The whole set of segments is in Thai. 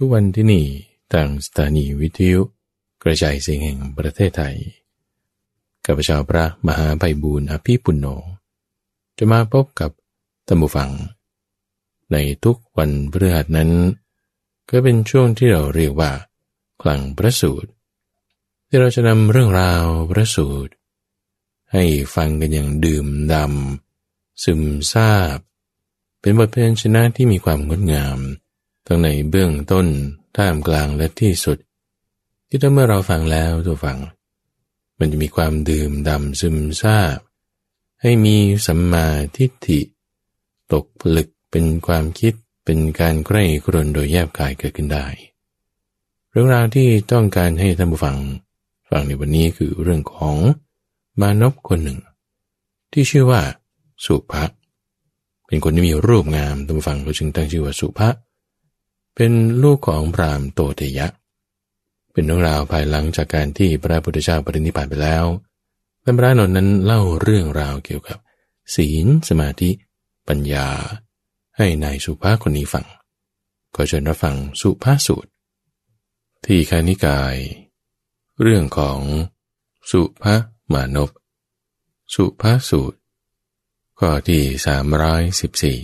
ทุกวันที่นี่ทางสถานีวิทยุกระจายเสียงแห่งประเทศไทยกับพระเจ้าพระมหาไพบูรณ์อภิปุณโญจะมาพบกับตัมบูฟัง ในทุกวันพฤหัสนั้น ก็เป็นช่วงที่เราเรียกว่า คลังพระสูตร ที่เราจะนำเรื่องราวพระสูตร ให้ฟังกันอย่างดื่มดำซึมซาบ เป็นบทเพลงชนะที่มีความงดงาม ทั้งในเบื้องต้นท่ามกลางและที่สุด ที่ถ้าเมื่อเราฟังแล้วตัวฟัง มันจะมีความดื่มดำซึมซาบ ให้มีสัมมาทิฏฐิ ตกผลึกเป็นความคิดเป็นการใกล้กรนโดยแยบกายเกิดขึ้นได้ เรื่องราวที่ต้องการให้ท่านผู้ฟังฟังในวันนี้คือเรื่องของมานพคนหนึ่ง ที่ชื่อว่าสุภะเป็นคนที่มีรูปงามท่านผู้ฟังก็จึงตั้งชื่อว่าสุภะเเป็นลูกของพรามโตเตยะ เป็นเรื่องราวภายหลังจากการที่พระพุทธเจ้าปรินิพพานไปแล้วท่านพระนนท์นั้นเล่าเรื่องราวเกี่ยวกับ ศีลสมาธิ ปัญญา ให้นายสุภาคนนี้ฟัง ก็เชิญรับฟังสุภาสูตร ที่คานิกาย เรื่องของสุภามานพสุภาสูตร ข้อที่สามร้อยสิบสี่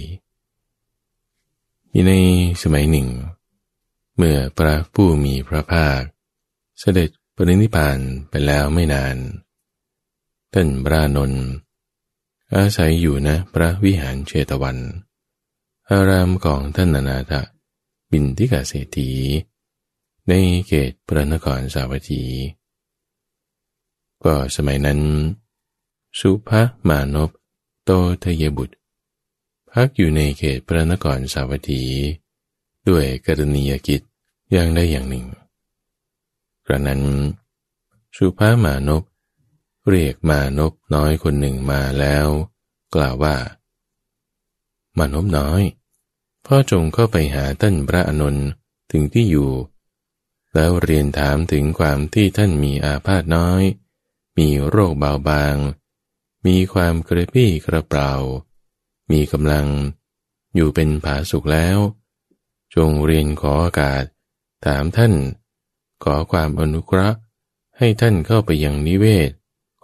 มีในสมัยหนึ่ง เมื่อพระผู้มีพระภาค เสด็จปรินิพานไปแล้วไม่นานท่านพระนนท์อาศัยอยู่นะพระวิหารเชตวัน อารามของท่านนานาถบินทิกาเศรษฐี ในเขตพระนครสาวัตถี ก็สมัยนั้น สุภมานพโตทยบุตร พักอยู่ในเขตพระนครสาวัตถี ด้วยกรณียกิจอย่างใดอย่างหนึ่ง กระนั้น สุภามานพเรียกมานพน้อยคนหนึ่งมาแล้ว กล่าวว่า มานพน้อย พ่อจงเข้าไปหาท่านพระอนนท์ถึงที่อยู่ แล้วเรียนถามถึงความที่ท่านมีอาพาธน้อย มีโรคเบาบาง มีความกระปี้กระเปร่า มีกำลัง อยู่เป็นผาสุขแล้ว จงเรียนขออากาศ ถามท่าน ขอความอนุเคราะห์ให้ท่านเข้าไปยังนิเวศ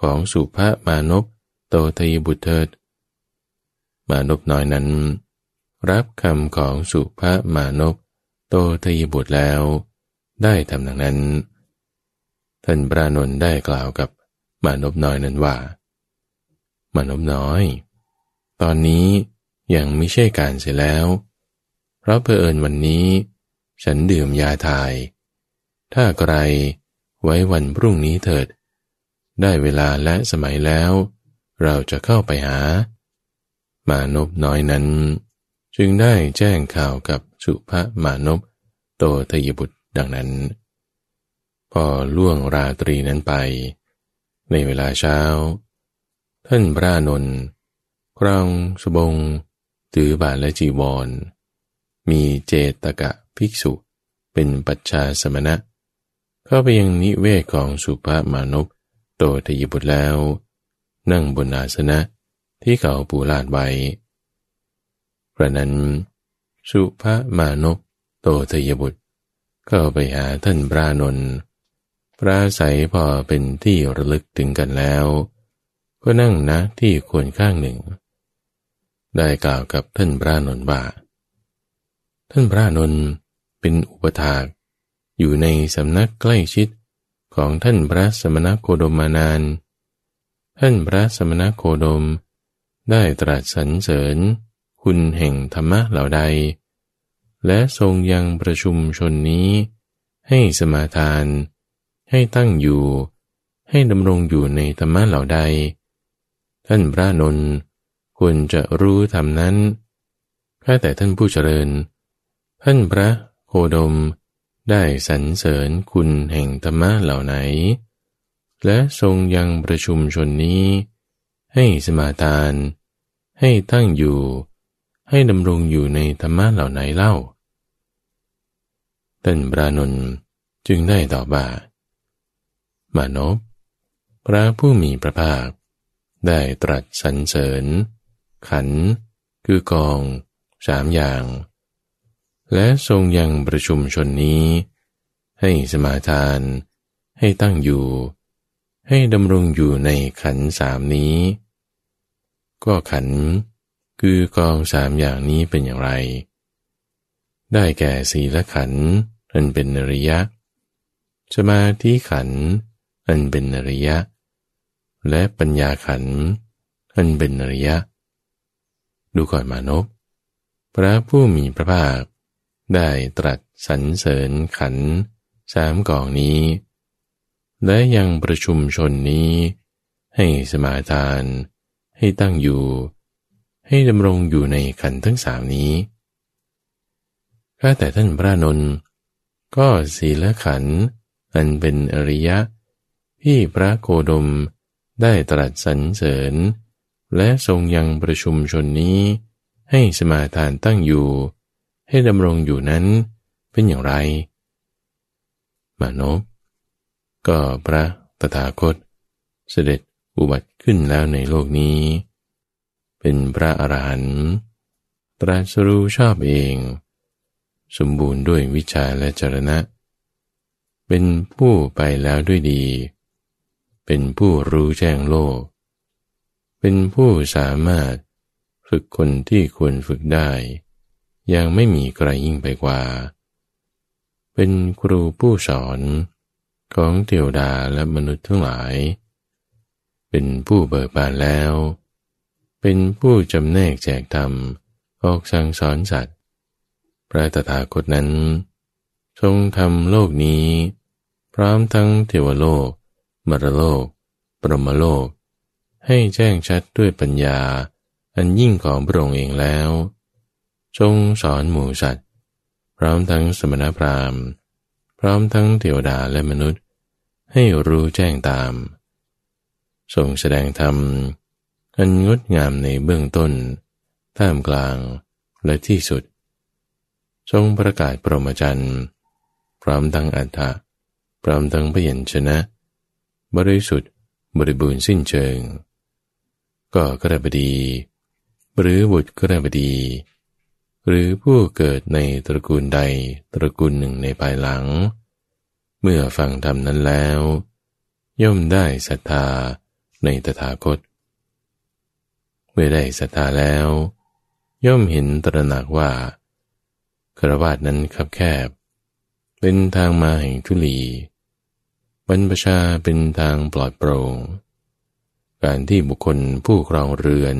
ของสุภามานพโตทยบุตรเถิด มานพน้อยนั้น รับคำของสุภามานพโตทยบุตรแล้ว ได้ทำดังนั้น ท่านพระนนท์ได้กล่าวกับมานพน้อยนั้นว่า มานพน้อย ตอนนี้ยังไม่ใช่การเสียแล้ว เพราะเผอิญวันนี้ ฉันดื่มยาทาย ถ้าใครไว้วันพรุ่งนี้เถิด ได้เวลาและสมัยแล้ว เราจะเข้าไปหา มานพน้อยนั้น จึงได้แจ้งข่าวกับสุภมานพโตทยบุตรดังนั้น พอล่วงราตรีนั้นไป ในเวลาเช้า ท่านพระนนท์ ครองสบง ถือบาทและจีวร มีเจตกะภิกษุ เป็นปัจฉาสมณะ เข้าไปยังนิเวศของสุภามานพโตทยบุตรแล้ว นั่งบนอาสนะที่เขาปูลาดไว้พระนั้น สุภามานพโตทยบุตรก็ไปหาท่านพระนนท์ปราศัยพอเป็นที่ระลึกถึงกันแล้ว ก็นั่งนะที่ควรข้างหนึ่ง ได้กล่าวกับท่านพระนนท์ว่า ท่านพระนนท์เป็นอุปถากอยู่ในสำนักใกล้ชิดของท่านพระสมณโคดมมานาน ท่านพระสมณโคดม ได้ตรัสสรรเสริญ คุณแห่งธรรมะเหล่าใด และทรงยังประชุมชนนี้ ให้สมาทาน ให้ตั้งอยู่ ให้ดำรงอยู่ในธรรมะเหล่าใด ท่านพระนนท์ ควรจะรู้ธรรมนั้นแค่แต่ท่านผู้เจริญ ท่านพระโคดมได้สรรเสริญคุณแห่งธรรมะเหล่าไหน และทรงยังประชุมชนนี้ ให้สมาทาน ให้ตั้งอยู่ ให้ดำรงอยู่ในธรรมะเหล่าไหนเล่าท่านพระนนจึงได้ตอบว่า มานพพระผู้มีพระภาค ได้ตรัสสรรเสริญ ขัน คือกองสามอย่าง และทรงยังประชุมชนนี้ ให้สมาทาน ให้ตั้งอยู่ ให้ดำรงอยู่ในขันสามนี้ ก็ขัน คือกองสามอย่างนี้เป็นอย่างไร ได้แก่สีละขันอันเป็นอริยะ สมาธิขัน อันเป็นอริยะ และปัญญาขัน อันเป็นอริยะ ดูก่อนมานพพระผู้มีพระภาค ได้ตรัสสรรเสริญขันสามกองนี้ และยังประชุมชนนี้ ให้สมาทาน ให้ตั้งอยู่ ให้ดำรงอยู่ในขันทั้งสามนี้ข้าแต่ท่านพระนนท์ก็ศีลขันอันเป็นอริยะ ที่พระโคดมได้ตรัสสรรเสริญ และทรงยังประชุมชนนี้ ให้สมาทานตั้งอยู่ ให้ดำรงอยู่นั้นเป็นอย่างไร มานพก็พระตถาคต เสด็จอุบัติขึ้นแล้วในโลกนี้ เป็นพระอรหันต์ตรัสรู้ชอบเอง สมบูรณ์ด้วยวิชาและจรณะ เป็นผู้ไปแล้วด้วยดี เป็นผู้รู้แจ้งโลก เป็นผู้สามารถฝึกคนที่ควรฝึกได้ ยังไม่มีใครยิ่งไปกว่า เป็นครูผู้สอนของเทวดาและมนุษย์ทั้งหลาย เป็นผู้เบิกบานแล้ว เป็นผู้จำแนกแจกธรรมออกสั่งสอนสัตว์ พระตถาคตนั้น ทรงทำโลกนี้ พร้อมทั้งเทวโลก มรโลก ปรมโลก ให้แจ้งชัดด้วยปัญญา อันยิ่งของพระองค์เองแล้วจงสอนหมูสัตว์ พร้อมทั้งสมณพราหมณ์ พร้อมทั้งเทวดาและมนุษย์ ให้รู้แจ้งตาม ทรงแสดงธรรม อันงดงามในเบื้องต้น ท่ามกลางและที่สุด ทรงประกาศปรมจันทร์พร้อมทั้งอัฏฐะพร้อมทั้งพยัญชนะ บริสุทธิ์บริบูรณ์สิ้นเชิง ก็กระบดี หรือบุตรกระบดี หรือผู้เกิดในตระกูลใดตระกูลหนึ่งในภายหลัง เมื่อฟังธรรมนั้นแล้ว ย่อมได้ศรัทธาในตถาคต เมื่อได้ศรัทธาแล้ว ย่อมเห็นตระหนักว่าครวาสนั้นคับแคบ เป็นทางมาแห่งทุลีบรรพชาเป็นทางปลอดโปร่ง การที่บุคคลผู้ครองเรือน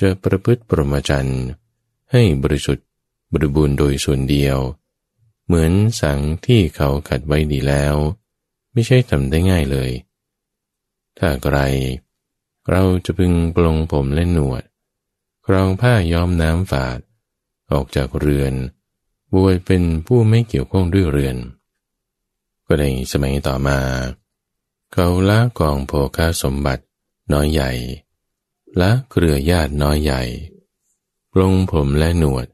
จะประพฤติปรมจันทร์ให้บริสุทธิ์บริบูรณ์โดยส่วนเดียว เหมือนสังที่เขาขัดไว้ดีแล้ว ไม่ใช่ทำได้ง่ายเลย ถ้าไกรเราจะพึงปลงผมเล่นหนวด ครองผ้าย้อมน้ำฝาด ออกจากเรือน บวชเป็นผู้ไม่เกี่ยวข้องด้วยเรือน ก็ในสมัยต่อมา เขาละกองโภคาสมบัติ น้อยใหญ่ และเครือญาติน้อยใหญ่ปรงผมและหนวด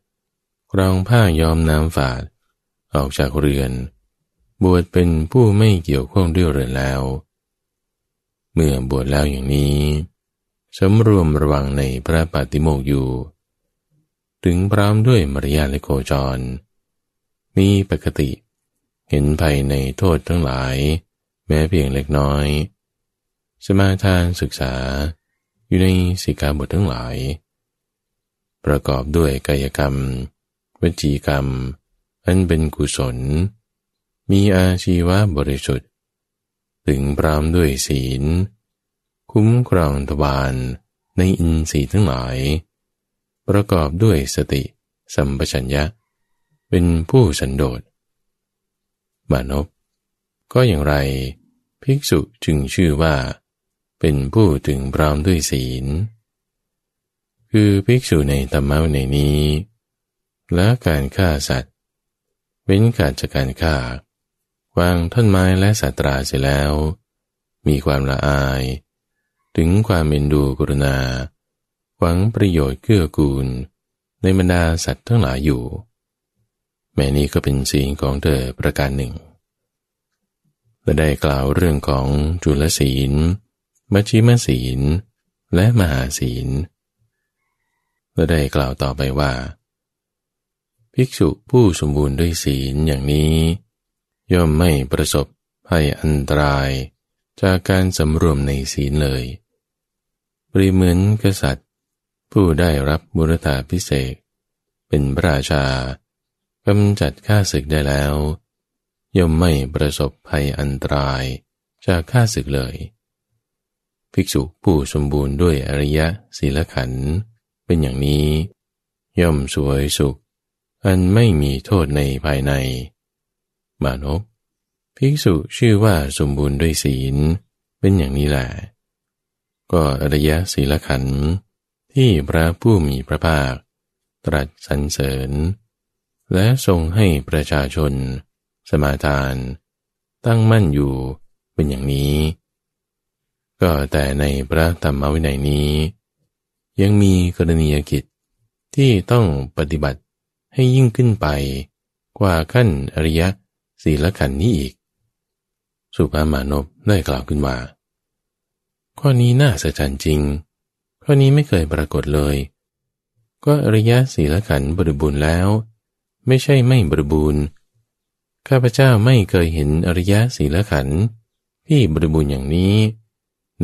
รองผ้าย้อมน้ำฝาด ออกจากเรือน บวชเป็นผู้ไม่เกี่ยวข้องด้วยเรือนแล้ว เมื่อบวชแล้วอย่างนี้สำรวมระวังในพระปฏิโมกอยู่ ถึงพร้อมด้วยมารยาและโคจร มีปกติเห็นภัยในโทษทั้งหลาย แม้เพียงเล็กน้อย สมาทานศึกษาอยู่ในสิกขาบททั้งหลาย ประกอบด้วยกายกรรม วจีกรรม อันเป็นกุศล มีอาชีวะบริสุทธิ์ ถึงพร้อมด้วยศีล คุ้มครองทวารในอินทรีย์ทั้งหลาย ประกอบด้วยสติสัมปชัญญะ เป็นผู้สันโดษมานพก็อย่างไร ภิกษุจึงชื่อว่า เป็นผู้ถึงพร้อมด้วยศีล คือภิกษุในธรรมะในนี้ และการฆ่าสัตว์ เว้นการจากการฆ่าวางท่อนไม้และสัตราเสร็จแล้ว มีความละอาย ถึงความเอ็นดูกรุณา หวังประโยชน์เกื้อกูล ในบรรดาสัตว์ทั้งหลายอยู่ แม้นี้ก็เป็นศีลของเธอประการหนึ่งและได้กล่าวเรื่องของจุลศีล มัชิมศีล และมหาศีลและได้กล่าวต่อไปว่า ภิกษุผู้สมบูรณ์ด้วยศีลอย่างนี้ ย่อมไม่ประสบภัยอันตรายจากการสำรวมในศีลเลยปริเหมือนกษัตริย์ ผู้ได้รับบุรธาพิเศษ เป็นพระราชากำจัดข้าศึกได้แล้ว ย่อมไม่ประสบภัยอันตรายจากข้าศึกเลย ภิกษุผู้สมบูรณ์ด้วยอริยศีลขันธ์เป็นอย่างนี้ ย่อมสวยสุข อันไม่มีโทษในภายใน มานพภิกษุชื่อว่าสมบูรณ์ด้วยศีล เป็นอย่างนี้แหละก็อริยศีลขันธ์ที่พระผู้มีพระภาค ตรัสสรรเสริญ และทรงให้ประชาชน สมาทาน ตั้งมั่นอยู่เป็นอย่างนี้ ก็แต่ในพระธรรมวินัยนี้ ยังมีกรณียกิจที่ต้องปฏิบัติให้ยิ่งขึ้นไป กว่าขั้นอริยศีลขันธ์นี้อีก สุภามานพได้กล่าวขึ้นว่า ข้อนี้น่าสะใจจริง ข้อนี้ไม่เคยปรากฏเลย ก็อริยศีลขันธ์บริบูรณ์แล้ว ไม่ใช่ไม่บริบูรณ์ ข้าพเจ้าไม่เคยเห็นอริยศีลขันธ์ที่บริบูรณ์อย่างนี้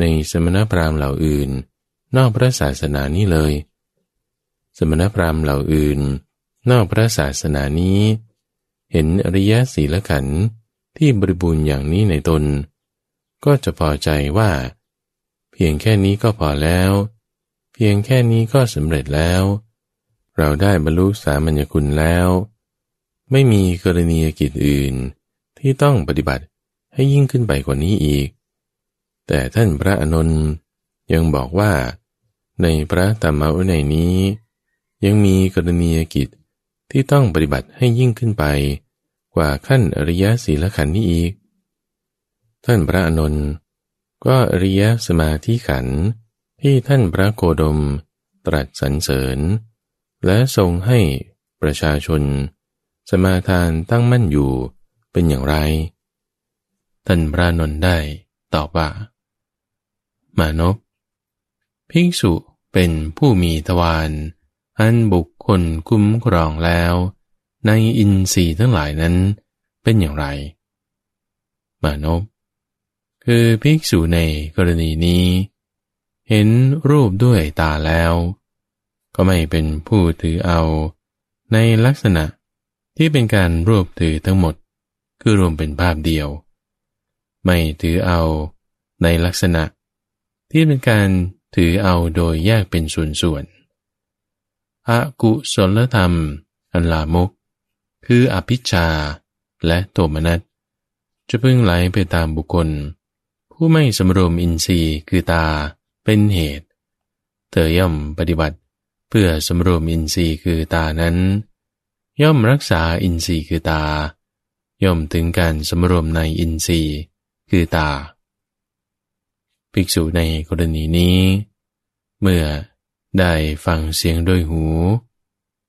ในสมณพราหมณ์เหล่าอื่น นอกพระศาสนานี้เลย สมณพราหมณ์เหล่าอื่น นอกพระศาสนานี้ เห็นอริยศีลขันธ์ที่บริบูรณ์อย่างนี้ในตน ก็จะพอใจว่า เพียงแค่นี้ก็พอแล้ว เพียงแค่นี้ก็สำเร็จแล้ว เราได้บรรลุสามัญญคุณแล้ว ไม่มีกรณียกิจอื่นที่ต้องปฏิบัติให้ยิ่งขึ้นไปกว่านี้อีก แต่ท่านพระอนุนยังบอกว่า ในพระธรรมวินัยนี้ ยังมีกรณียกิจที่ต้องปฏิบัติให้ยิ่งขึ้นไป กว่าขั้นอริยศีลขันธ์นี้อีก ท่านพระอนุนก็อริยสมาธิขันที่ท่านพระโคดมตรัสสรรเสริญ และทรงให้ประชาชน สมาทานตั้งมั่นอยู่เป็นอย่างไร ท่านพระนนได้ตอบว่า มานพภิกษุเป็นผู้มีทวารอันบุคคลคุ้มครองแล้ว ในอินทรีย์ทั้งหลายนั้นเป็นอย่างไร มานพคือภิกษุในกรณีนี้ เห็นรูปด้วยตาแล้ว ก็ไม่เป็นผู้ถือเอา ในลักษณะที่เป็นการรวบถือทั้งหมด คือรวมเป็นภาพเดียว ไม่ถือเอาในลักษณะ ที่เป็นการถือเอาโดยแยกเป็นส่วนๆอกุศลธรรม อันลามก คืออภิชาและโทมนัสจะพึ่งไหลไปตามบุคคล ผู้ไม่สมรวมอินทรีย์คือตาเป็นเหตุ เธอย่อมปฏิบัติเพื่อสมรวมอินทรีย์คือตานั้น ย่อมรักษาอินทรีย์คือตา ย่อมถึงการสมรวมในอินทรีย์คือตา ภิกษุในกรณีนี้ เมื่อได้ฟังเสียงด้วยหู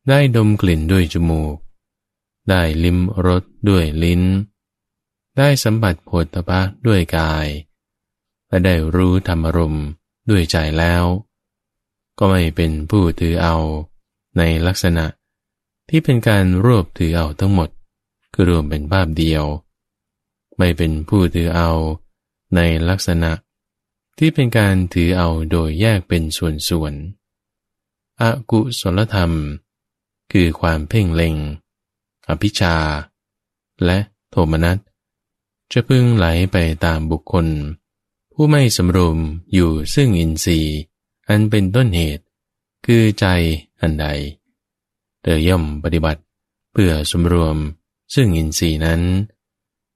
ได้ดมกลิ่นด้วยจมูก ได้ลิ้มรสด้วยลิ้น ได้สัมผัสโผฏฐะด้วยกาย และได้รู้ธรรมรมด้วยใจแล้ว ก็ไม่เป็นผู้ถือเอาในลักษณะที่เป็นการรวบถือเอาทั้งหมด คือรวมเป็นภาพเดียว ไม่เป็นผู้ถือเอาในลักษณะ ที่เป็นการถือเอาโดยแยกเป็นส่วนๆอกุศลธรรม คือความเพ่งเล็ง อภิชา และโทมนัสจะพึ่งไหลไปตามบุคคล ผู้ไม่สำรวมอยู่ซึ่งอินทรีย์ อันเป็นต้นเหตุ คือใจอันใดเธอย่อมปฏิบัติเพื่อสำรวมซึ่งอินทรีย์นั้น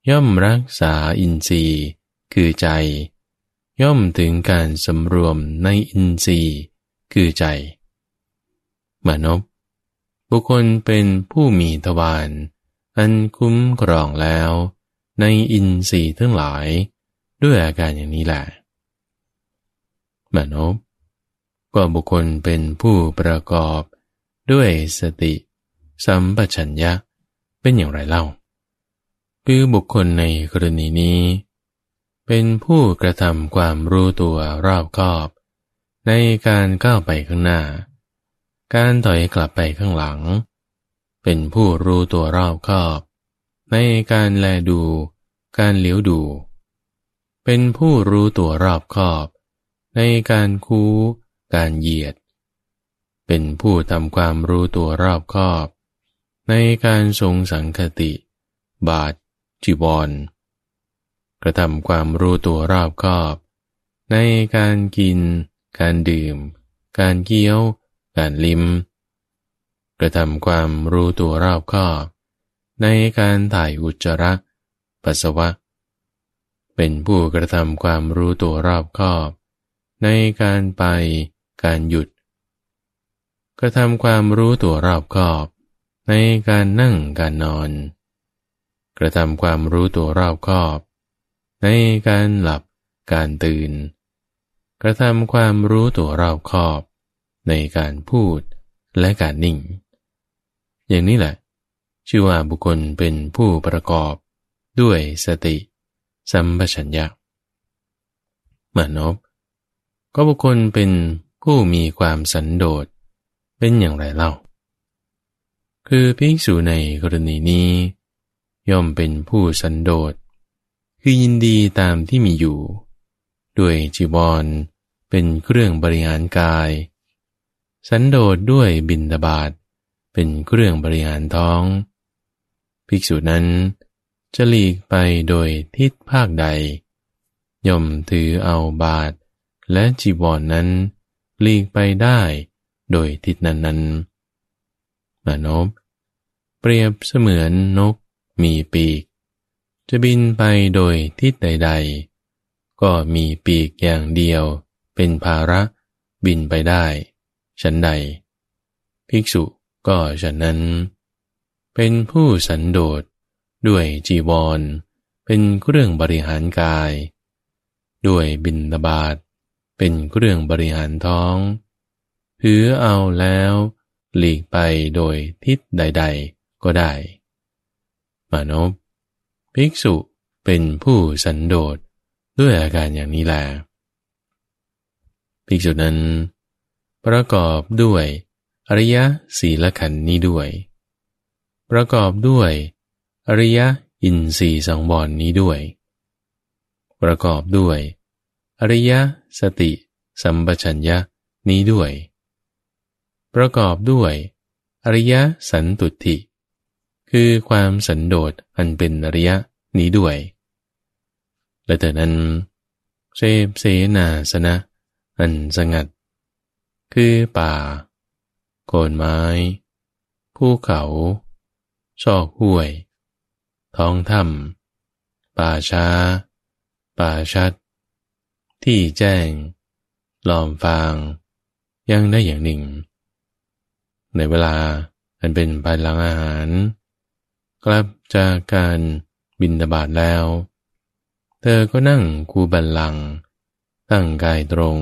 ย่อมรักษาอินทรีย์ คือใจ ย่อมถึงการสำรวมในอินทรีย์ คือใจ มานพบุคคลเป็นผู้มีทวารอันคุ้มครองแล้ว ในอินทรีย์ทั้งหลาย ด้วยอาการอย่างนี้แหละมานพก็บุคคลเป็นผู้ประกอบ ด้วยสติ สัมปชัญญะเป็นอย่างไรเล่า คือบุคคลในกรณีนี้ เป็นผู้กระทำความรู้ตัวรอบคอบ ในการก้าวไปข้างหน้า การถอยกลับไปข้างหลัง เป็นผู้รู้ตัวรอบคอบ ในการแลดู การเหลียวดู เป็นผู้รู้ตัวรอบคอบ ในการคูการเหยียด เป็นผู้ทำความรู้ตัวรอบคอบ ในการทรงสังคติ บาทจีวร กระทำความรู้ตัวรอบคอบ ในการกิน การดื่ม การเคี้ยว การลิ้ม กระทำความรู้ตัวรอบคอบ ในการถ่ายอุจจาระปัสสาวะ เป็นผู้กระทำความรู้ตัวรอบคอบ ในการไป การหยุด กระทำความรู้ตัวรอบคอบ ในการนั่งการนอน กระทำความรู้ตัวรอบคอบ ในการหลับการตื่น กระทำความรู้ตัวรอบคอบ ในการพูดและการนิ่ง อย่างนี้แหละ ชื่อว่าบุคคลเป็นผู้ประกอบด้วยสติ สัมปชัญญะมานพก็บุคคลเป็นผู้มีความสันโดษเป็นอย่างไรเล่า คือภิกษุในกรณีนี้ ย่อมเป็นผู้สันโดษ คือยินดีตามที่มีอยู่ ด้วยจีวรเป็นเครื่องบริหารกาย สันโดษด้วยบินตบาทเป็นเครื่องบริหารท้อง ภิกษุนั้นจะหลีกไปโดยทิศภาคใด ย่อมถือเอาบาทและจีวรนนั้นหลีกไปได้โดยทิศนั้นนั้นมานพเปรียบเสมือนนกมีปีก จะบินไปโดยทิศใด ๆ ก็มีปีกอย่างเดียว เป็นภาระบินไปได้ ฉันใด ภิกษุก็ฉะนั้น เป็นผู้สันโดษด้วยจีวร เป็นเครื่องบริหารกาย ด้วยบินตบาทเป็นเครื่องบริหารท้องถือเอาแล้วหลีกไปโดยทิศใด ๆ ก็ได้ มานพ ภิกษุเป็นผู้สันโดษด้วยอาการอย่างนี้แล ภิกษุนั้น ประกอบด้วย อริยศีลขันธ์นี้ด้วย ประกอบด้วย อริยอินทรีย์สังวรนี้ด้วย ประกอบด้วย อริยสติสัมปชัญญะนี้ด้วย ประกอบด้วย อริยสันตุติ คือความสันโดษอันเป็นอริยนี้ด้วย และแต่นั้นเชฟเสนาสนะ อันสงัด คือป่า โคนไม้ ภูเขาชอกห้วย ท้องถ้ำป่าช้า ป่าชัด ที่แจ้ง ลอมฟาง ยังได้อย่างหนึ่ง ในเวลาอันเป็นภายหลังอาหาร กลับจากการบินตบาทแล้ว เธอก็นั่งคูบันลัง ตั้งกายตรง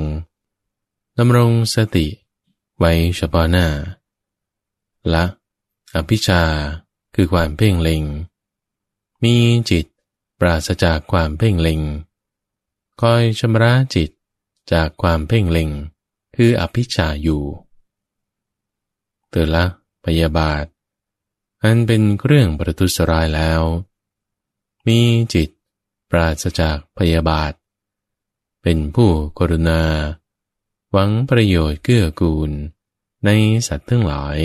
ดำรงสติไว้เฉพาะหน้า ละอภิชาคือความเพ่งเล็ง มีจิตปราศจากความเพ่งเล็ง คอยชำระจิตจากความเพ่งเล็ง คืออภิชาอยู่เตือละพยาบาท อันเป็นเครื่องประทุษร้ายแล้ว มีจิตปราศจากพยาบาท เป็นผู้กรุณา หวังประโยชน์เกื้อกูล ในสัตว์ทั้งหลาย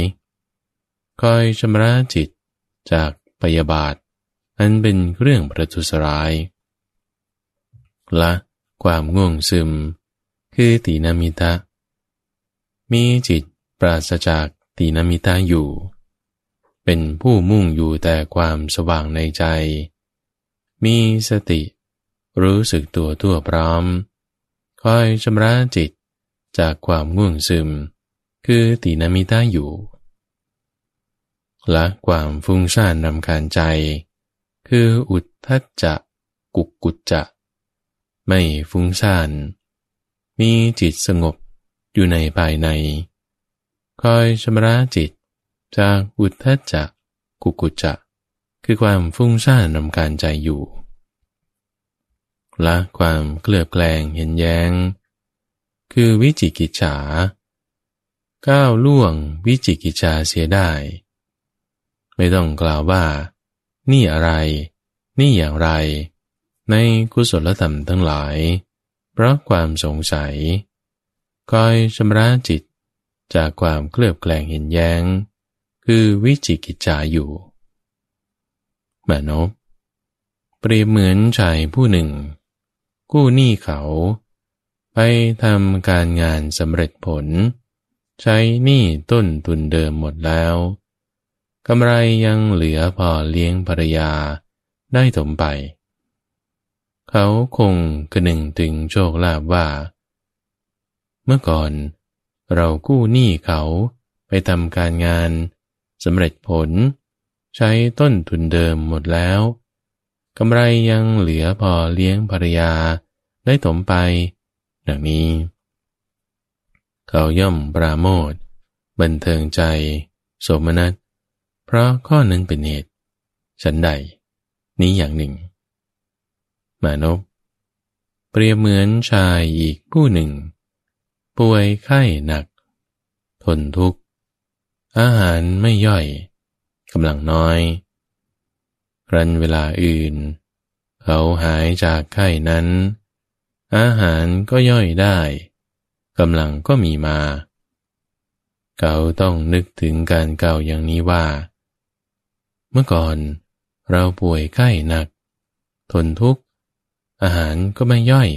คอยชำระจิตจากปยาบาท อันเป็นเรื่องประทุษร้าย ละความง่วงซึม คือตีนามิตะ มีจิตปราศจากตีนามิตะอยู่ เป็นผู้มุ่งอยู่แต่ความสว่างในใจ มีสติ รู้สึกตัวทั่วพร้อม คอยชำระจิตจากความง่วงซึม คือตินามิตาอยู่ ละความฟุ้งซ่านนำการใจ คืออุทธัจจะ กุกกุจจะ ไม่ฟุ้งซ่าน มีจิตสงบอยู่ในภายใน คอยชำระจิต จากอุทธจจะกุกุจจะ คือความฟุ้งซ่านนำการใจอยู่ละความเกลือบแกลงเห็นแยง้ง คือวิจิกิจฉา ก้าวล่วงวิจิกิจฉาเสียได้ ไม่ต้องกล่าวว่า นี่อะไร นี่อย่างไร ในกุศลธรรมทั้งหลาย เพราะความสงสัยคอยชำระจิตจากความเคลือบแคลงเห็นแย้ง คือวิจิกิจจาอยู่ม่นบเปรียบเหมือนชายผู้หนึ่ง กู้หนี้เขา ไปทำการงานสำเร็จผล ใช้หนี้ต้นทุนเดิมหมดแล้วกำไรยังเหลือพอเลี้ยงภรรยาได้ถมไป เขาคงกระหนึ่งถึงโชคลาภว่า เมื่อก่อนเรากู้หนี้เขาไปทำการงาน สำเร็จผล ใช้ต้นทุนเดิมหมดแล้วกำไรยังเหลือพอเลี้ยงภรรยาได้ถมไป ดังนี้ เขาย่อมปราโมทบันเทิงใจ โสมนัส เพราะข้อนั้นเป็นเหตุฉันใด นี้อย่างหนึ่ง มานพเปรียบเหมือนชายอีกผู้หนึ่ง ป่วยไข้หนัก ทนทุกข์ อาหารไม่ย่อยกำลังน้อย รันเวลาอื่น เขาหายจากไข้นั้น อาหารก็ย่อยได้กำลังก็มีมา เขาต้องนึกถึงการเก่าอย่างนี้ว่า เมื่อก่อนเราป่วยไข้หนัก ทนทุกข์ อาหารก็ไม่ย่อย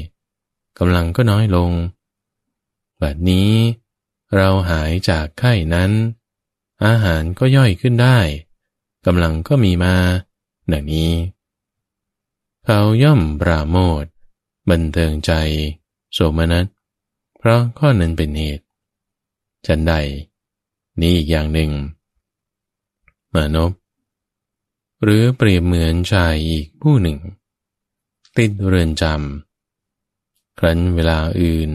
กำลังก็น้อยลง บัดนี้เราหายจากไข้นั้น อาหารก็ย่อยขึ้นได้กำลังก็มีมาดังนี้ เขาย่อมปราโมทบันเทิงใจ โสมนัส เพราะข้อนั้นเป็นเหตุฉันใด นี้อีกอย่างหนึ่ง มานพหรือเปรียบเหมือนชายอีกผู้หนึ่ง ติดเรือนจำ ครั้นเวลาอื่น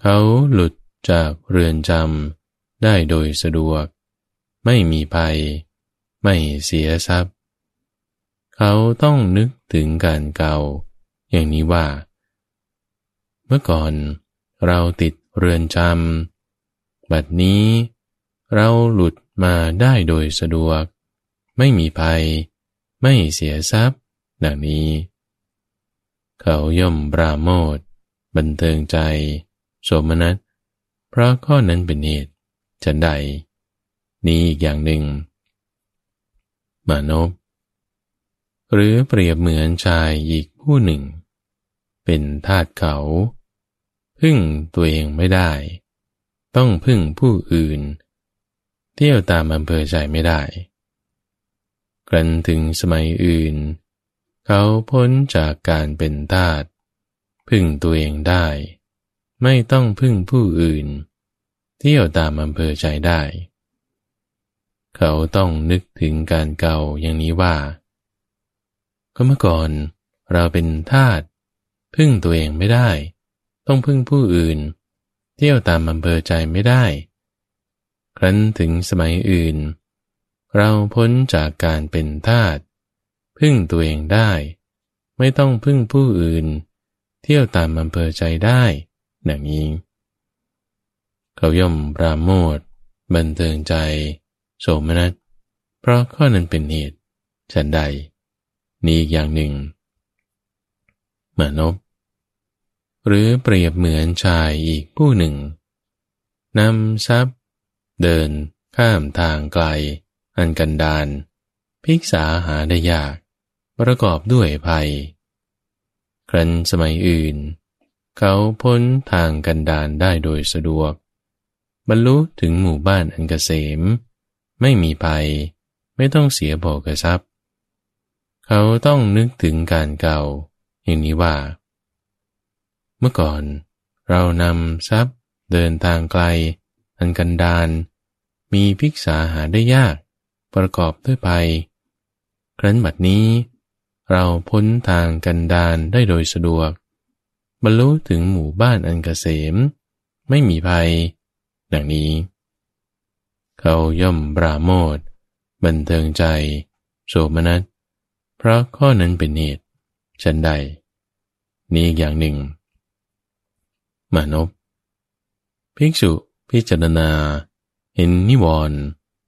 เขาหลุดจากเรือนจำได้โดยสะดวก ไม่มีภัย ไม่เสียทรัพย์ เขาต้องนึกถึงการเก่า อย่างนี้ว่า เมื่อก่อนเราติดเรือนจำ บัดนี้เราหลุดมาได้โดยสะดวก ไม่มีภัย ไม่เสียทรัพย์ ดังนี้ เขาย่อมปราโมทบันเทิงใจโสมนัสเพราะข้อนั้นเป็นเหตุฉันใด นี้อีกอย่างหนึ่ง มานพหรือเปรียบเหมือนชายอีกผู้หนึ่ง เป็นทาสเขา พึ่งตัวเองไม่ได้ ต้องพึ่งผู้อื่น เที่ยวตามอำเภอใจไม่ได้ กรันถึงสมัยอื่น เขาพ้นจากการเป็นทาสพึ่งตัวเองได้ ไม่ต้องพึ่งผู้อื่น เที่ยวตามอำเภอใจได้ เขาต้องนึกถึงการเก่าอย่างนี้ว่า ก็เมื่อก่อนเราเป็นทาสพึ่งตัวเองไม่ได้ ต้องพึ่งผู้อื่น เที่ยวตามอำเภอใจไม่ได้ ครั้นถึงสมัยอื่น เราพ้นจากการเป็นทาสพึ่งตัวเองได้ ไม่ต้องพึ่งผู้อื่น เที่ยวตามอำเภอใจได้ดังนี้ เขาย่อมปราโมทบันเทิงใจ โสมนัส เพราะข้อนั้นเป็นเหตุฉันใด นี้อีกอย่างหนึ่งเหมานพหรือเปรียบเหมือนชายอีกผู้หนึ่งนำทรัพย์ เดิน ข้ามทางไกล อันกันดานพิกษาหาได้ยาก ประกอบด้วยภัย ครั้นสมัยอื่น เขาพ้นทางกันดานได้โดยสะดวก บรรลุถึงหมู่บ้านอันกเกษม ไม่มีภัย ไม่ต้องเสียโภกทรัพย์ เขาต้องนึกถึงการเก่า อย่างนี้ว่า เมื่อก่อน เรานำทรัพย์เดินทางไกล อันกันดานมีพิกษาหาได้ยาก ประกอบด้วยภัย ครั้นบัดนี้ เราพ้นทางกันดานได้โดยสะดวก บรรลุถึงหมู่บ้านอันกเกษม ไม่มีภัย ดังนี้ เขาย่อมปราโมทบันเทิงใจ โสมนัส เพราะข้อนั้นเป็นเหตุฉันใด นี้อีกอย่างหนึ่ง มานพภิกษุพิจารณา เห็นนิวรณ์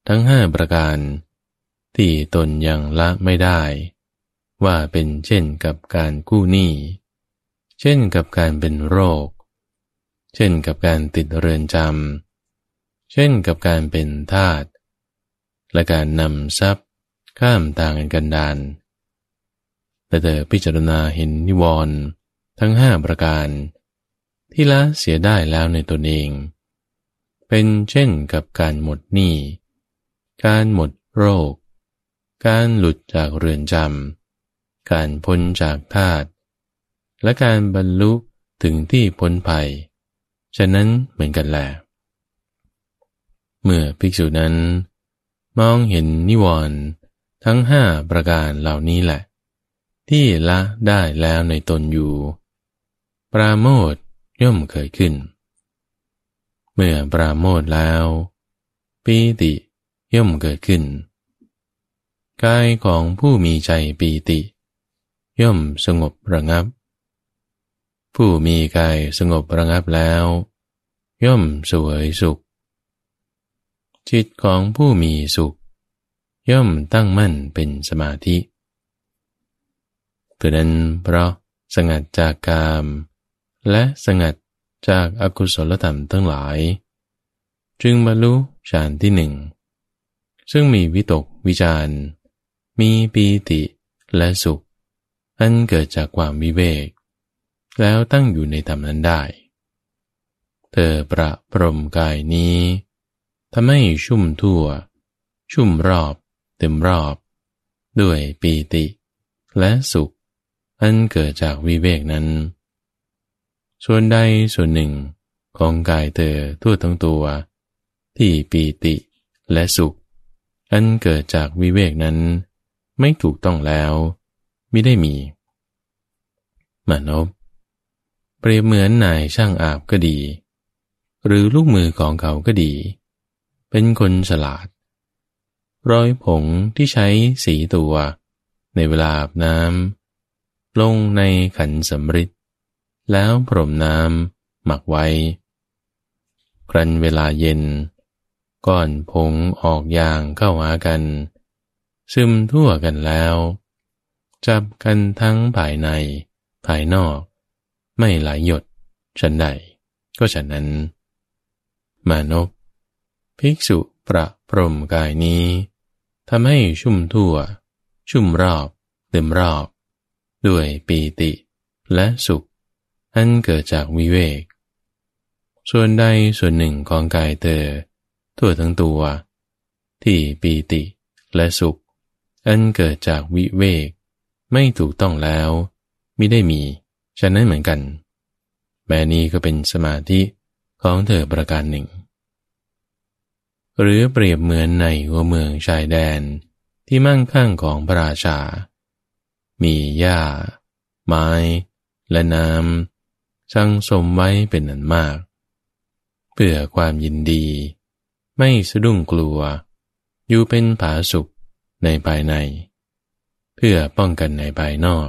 ทั้งห้าประการ ที่ตนยังละไม่ได้ ว่าเป็นเช่นกับการกู้หนี้ เช่นกับการเป็นโรค เช่นกับการติดเรือนจำ เช่นกับการเป็นทาสและการนำทรัพย์ข้ามทางกันดาน แต่เธอพิจารณาเห็นนิวรณ์ทั้งห้าประการ ที่ละเสียได้แล้วในตนเอง เป็นเช่นกับการหมดหนี้ การหมดโรค การหลุดจากเรือนจำ การพ้นจากทาตและการบรรลุถึงที่พ้นภัย ฉะนั้นเหมือนกันแหละ เมื่อภิกษุนั้น มองเห็นนิวรณ์ทั้งห้าประการเหล่านี้แหละ ที่ละได้แล้วในตนอยู่ ปราโมทย่อมเกิดขึ้น เมื่อปราโมทแล้วปีติย่อมเกิดขึ้น กายของผู้มีใจปีติ ย่อมสงบระงับ ผู้มีกายสงบระงับแล้ว ย่อมสวยสุข จิตของผู้มีสุข ย่อมตั้งมั่นเป็นสมาธิเพื่อนั้นเพราะสงัดจากกาม และสงัดจากอากุศลธรรมทั้งหลาย จึงบรรลุฌานที่หนึ่ง ซึ่งมีวิตกวิจารมีปีติและสุข อันเกิดจากความวิเวก แล้วตั้งอยู่ในธรรมนั้นได้ เธอประพรมกายนี้ ทำให้ชุ่มทั่ว ชุ่มรอบเต็มรอบ ด้วยปีติ และสุข อันเกิดจากวิเวกนั้น ส่วนใดส่วนหนึ่งของกายเธอทั่วทั้งตัว ที่ปีติและสุข อันเกิดจากวิเวกนั้น ไม่ถูกต้องแล้วไม่ได้มีมานพเปรียบเหมือนนายช่างอาบก็ดี หรือลูกมือของเขาก็ดี เป็นคนฉลาด ร้อยผงที่ใช้สีตัว ในเวลาอาบน้ำลงในขันสำริดแล้วพรมน้ำหมักไว้ ครันเวลาเย็น ก้อนผงออกยางเข้าหากัน ซึมทั่วกันแล้ว จับกันทั้งภายใน ภายนอก ไม่ไหลหยดฉันใดก็ฉันนั้น มานพ ภิกษุประพรมกายนี้ทำให้ชุ่มทั่ว ชุ่มรอบเต็มรอบ ด้วยปีติและสุข อันเกิดจากวิเวก ส่วนใดส่วนหนึ่งของกายเธอทั่วทั้งตัว ที่ปีติและสุข อันเกิดจากวิเวก ไม่ถูกต้องแล้วมิได้มี ฉะนั้นเหมือนกัน แม้นี้ก็เป็นสมาธิของเธอประการหนึ่ง หรือเปรียบเหมือนในหัวเมืองชายแดนที่มั่งคั่งของพระราชา มีหญ้า ไม้ และน้ำสังสมไว้เป็นอันมาก เพื่อความยินดี ไม่สะดุ้งกลัว อยู่เป็นผาสุขในภายใน เพื่อป้องกันในภายนอก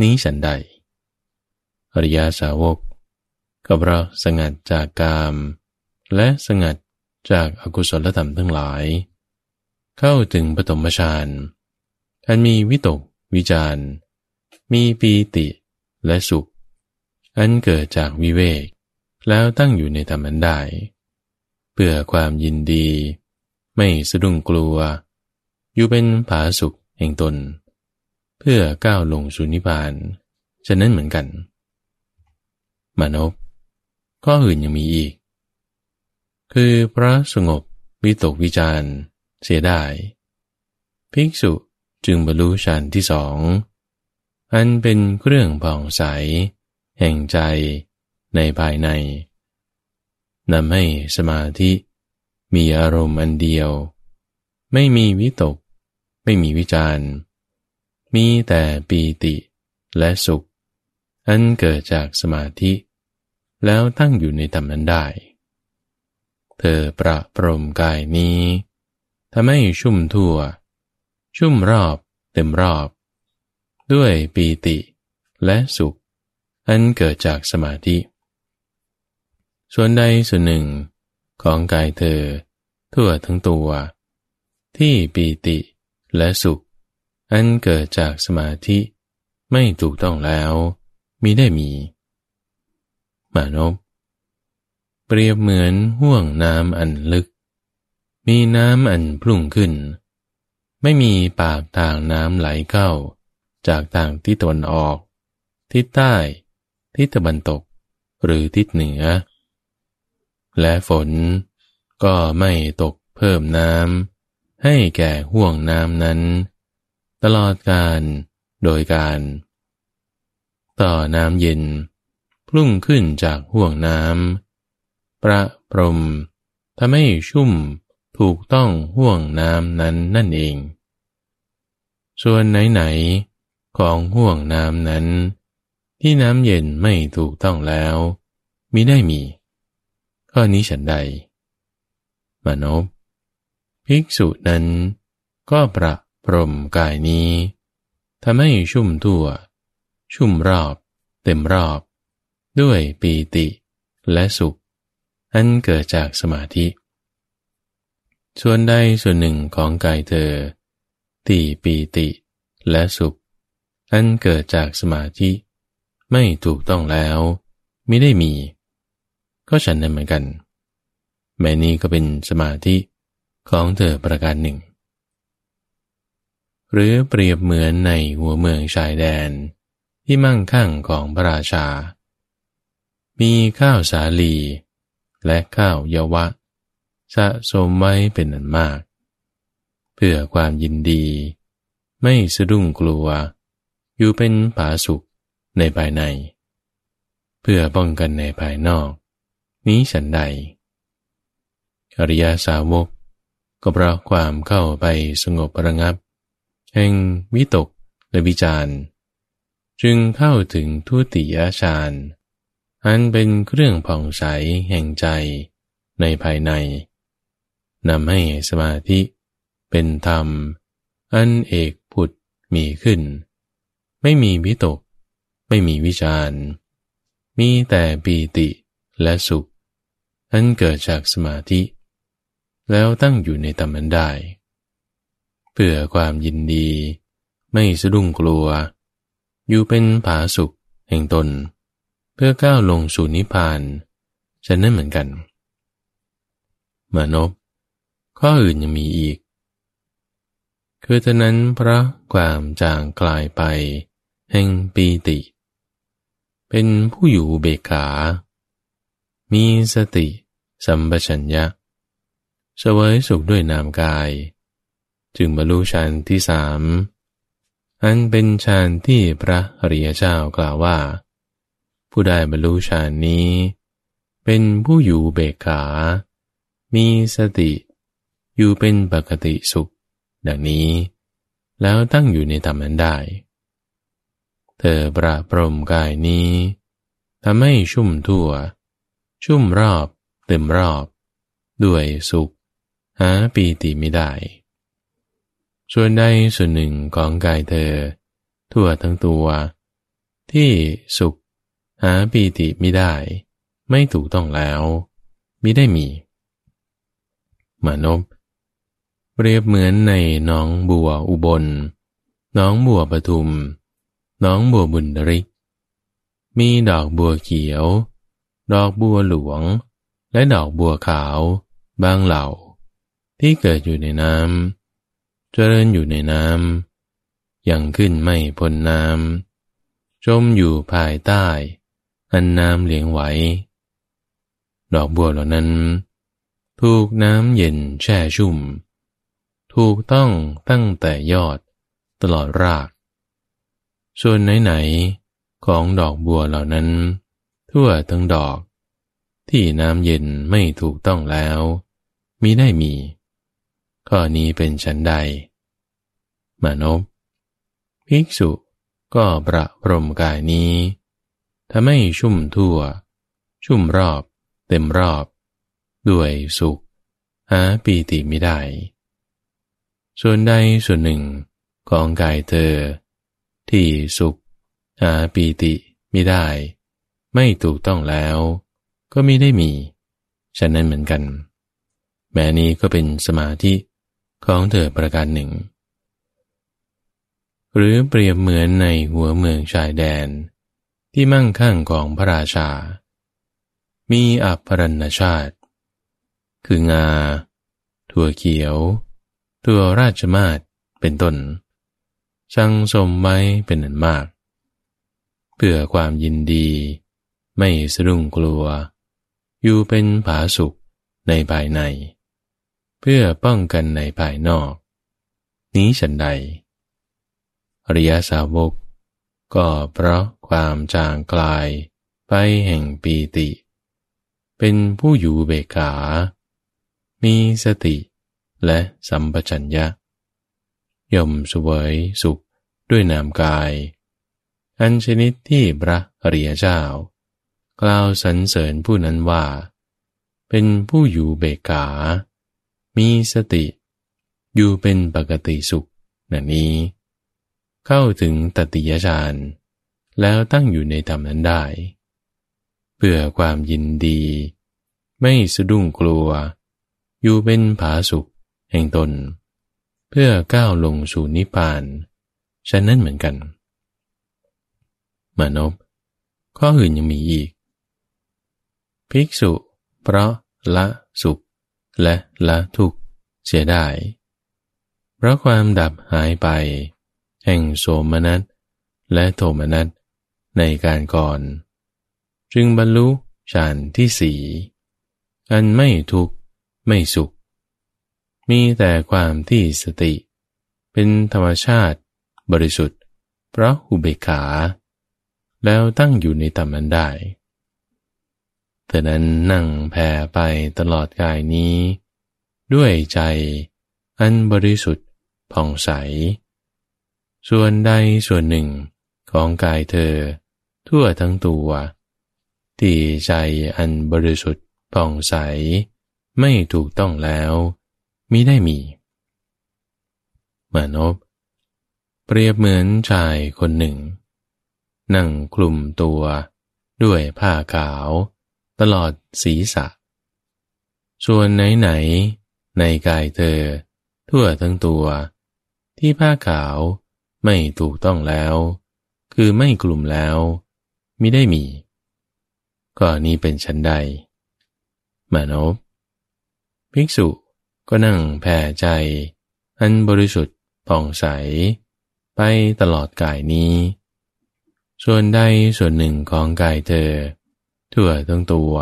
นี้ฉันใด อริยาสาวกก็เพราะสงัดจากกาม และสงัด จากอากุศลธรรมทั้งหลาย เข้าถึงปฐมฌานอันมีวิตก วิจารมีปีติและสุข อันเกิดจากวิเวก แล้วตั้งอยู่ในธรรมันได้ เพื่อความยินดี ไม่สะดุ้งกลัว อยู่เป็นผาสุขแห่งตน เพื่อก้าวลงสุนิพาน ฉะนั้นเหมือนกัน มานพข้ออื่นยังมีอีก คือพระสงบวิตกวิจารเสียได้ ภิกษุจึงบรรลุฌานที่สอง อันเป็นเครื่องผ่องใส แห่งใจในภายในนำให้สมาธิมีอารมณ์อันเดียว ไม่มีวิตก ไม่มีวิจารมีแต่ปีติและสุข อันเกิดจากสมาธิ แล้วตั้งอยู่ในธรรมนั้นได้ เธอประพรมกายนี้ทำให้ชุ่มทั่ว ชุ่มรอบเต็มรอบ ด้วยปีติและสุข อันเกิดจากสมาธิ ส่วนใดส่วนหนึ่งของกายเธอ ทั่วทั้งตัว ที่ปีติและสุข อันเกิดจากสมาธิไม่ถูกต้องแล้วมีได้มี มานพ เปรียบเหมือนห่วงน้ำอันลึก มีน้ำอันพุ่งขึ้น ไม่มีปากทางน้ำไหลเข้า จากทางทิศตะวันออก ทิศใต้ ทิศตะวันตก หรือทิศเหนือ และฝนก็ไม่ตกเพิ่มน้ำให้แก่ห่วงน้ำนั้น ตลอดการโดยการ ต่อน้ำเย็นพุ่งขึ้นจากห่วงน้ำ ประพรมทำให้ชุ่มถูกต้องห่วงน้ำนั้นนั่นเอง ส่วนไหนๆของห่วงน้ำนั้น ที่น้ำเย็นไม่ถูกต้องแล้วมิได้มี ข้อนี้ฉันใด มนพภิกษุนั้นก็ประพรมกายนี้ทำให้ชุ่มทั่ว ชุ่มรอบ เต็มรอบ ด้วยปีติและสุข อันเกิดจากสมาธิ ส่วนใดส่วนหนึ่งของกายเธอที่ปีติและสุข อันเกิดจากสมาธิ ไม่ถูกต้องแล้วไม่ได้มี ก็ฉันนั้นเหมือนกัน แม้นี้ก็เป็นสมาธิของเธอประการหนึ่ง หรือเปรียบเหมือนในหัวเมืองชายแดน ที่มั่งคั่งของพระราชา มีข้าวสาลี และข้าวเยาวะ สะสมไว้เป็นอันมาก เพื่อความยินดี ไม่สะดุ้งกลัว อยู่เป็นผาสุขในภายใน เพื่อป้องกันในภายนอก นี้ฉันใด อริยาสาวกก็เพราะความเข้าไปสงบระงับ แห่งวิตกและวิจาร จึงเข้าถึงทุติยฌาน อันเป็นเครื่องผ่องใสแห่งใจในภายในนำให้สมาธิเป็นธรรม อันเอกผุดมีขึ้น ไม่มีวิตก ไม่มีวิจารมีแต่ปีติและสุข อันเกิดจากสมาธิ แล้วตั้งอยู่ในธรรมันได้ เพื่อความยินดี ไม่สะดุ้งกลัว อยู่เป็นผาสุขแห่งตน เพื่อก้าวลงสู่นิพพานฉันนั่นเหมือนกัน มานพข้ออื่นยังมีอีก คือฉะนั้นพระความจางกลายไป แห่งปีติ เป็นผู้อยู่เบกขา มีสติสัมปชัญญะสวยสุขด้วยนามกาย จึงบรรลุฌานที่สามอันเป็นฌานที่พระอริยเจ้ากล่าวว่า ผู้ได้บรรลุฌานนี้ เป็นผู้อยู่เบกขา มีสติ อยู่เป็นปกติสุข ดังนี้ แล้วตั้งอยู่ในธรรมนั้นได้ เธอประพรมกายนี้ทำให้ชุ่มทั่ว ชุ่มรอบเต็มรอบ ด้วยสุข หาปีติไม่ได้ ส่วนใดส่วนหนึ่งของกายเธอ ทั่วทั้งตัว ที่สุข หาปีติไม่ได้ ไม่ถูกต้องแล้วมิได้มี มานพเปรียบเหมือนในน้องบัวอุบล น้องบัวปทุม น้องบัวบุญริก มีดอกบัวเขียว ดอกบัวหลวง และดอกบัวขาวบางเหล่า ที่เกิดอยู่ในน้ำเจริญอยู่ในน้ำยังขึ้นไม่พ้นน้ำจมอยู่ภายใต้ อันน้ำเลี้ยงไว้ ดอกบัวเหล่านั้น ถูกน้ำเย็นแช่ชุ่ม ถูกต้องตั้งแต่ยอดตลอดราก ส่วนไหนๆของดอกบัวเหล่านั้น ทั่วทั้งดอก ที่น้ำเย็นไม่ถูกต้องแล้วมีได้มี ข้อนี้เป็นฉันใด มานพภิกษุก็ประพรมกายนี้ ทำให้ชุ่มทั่ว ชุ่มรอบ เต็มรอบ ด้วยสุข หาปีติไม่ได้ ส่วนใดส่วนหนึ่งของกายเธอ ที่สุข หาปีติไม่ได้ ไม่ถูกต้องแล้ว ก็ไม่ได้มี ฉะนั้นเหมือนกัน แม้นี้ก็เป็นสมาธิของเธอประการหนึ่ง หรือเปรียบเหมือนในหัวเมืองชายแดน ที่มั่งคั่งของพระราชา มีอัปรัณชาติ คืองา ถั่วเขียว ตัวราชมาศเป็นต้นสังสมไว้เป็นอันมาก เพื่อความยินดี ไม่สะดุ้งกลัว อยู่เป็นผาสุขในภายใน เพื่อป้องกันในภายนอก นี้ฉันใดอริยสาวกก็เพราะ ความจางกลาย ไปแห่งปีติ เป็นผู้อยู่เบกขา มีสติและสัมปชัญญะ ย่อมสวยสุขด้วยนามกาย อันชนิดที่พระอริยเจ้า กล่าวสรรเสริญผู้นั้นว่า เป็นผู้อยู่เบกขา มีสติ อยู่เป็นปกติสุขนันนี้ เข้าถึงตติยฌาน แล้วตั้งอยู่ในธรรมนั้นได้ เพื่อความยินดี ไม่สะดุ้งกลัว อยู่เป็นผาสุขแห่งตน เพื่อก้าวลงสู่นิพพานฉันนั้นเหมือนกัน มานพข้ออื่นยังมีอีก ภิกษุ เพราะละสุข และละทุกข์เสียได้ เพราะความดับหายไป แห่งโสมนัสและโทมนัส ในการก่อน จึงบรรลุฌานที่สี่อันไม่ทุกข์ไม่สุข มีแต่ความที่สติ เป็นธรรมชาติ บริสุทธิ์เพราะอุเบกขา แล้วตั้งอยู่ในธรรมนั้นได้แต่นั้นนั่งแผ่ไปตลอดกายนี้ ด้วยใจ อันบริสุทธิ์ผ่องใส ส่วนใดส่วนหนึ่งของกายเธอ ทั่วทั้งตัวที่ใจอันบริสุทธิ์ผ่องใส ไม่ถูกต้องแล้วมิได้มี มานพเปรียบเหมือนชายคนหนึ่ง นั่งคลุมตัวด้วยผ้าขาว ตลอดศีรษะ ส่วนไหนๆในกายเธอ ทั่วทั้งตัว ที่ผ้าขาวไม่ถูกต้องแล้ว คือไม่กลุ่มแล้ว มิได้มี ก็นี้เป็นชั้นใด มานพภิกษุก็นั่งแผ่ใจ อันบริสุทธิ์ผ่องใส ไปตลอดกายนี้ ส่วนใดส่วนหนึ่งของกายเธอ ทั่วทั้งตัว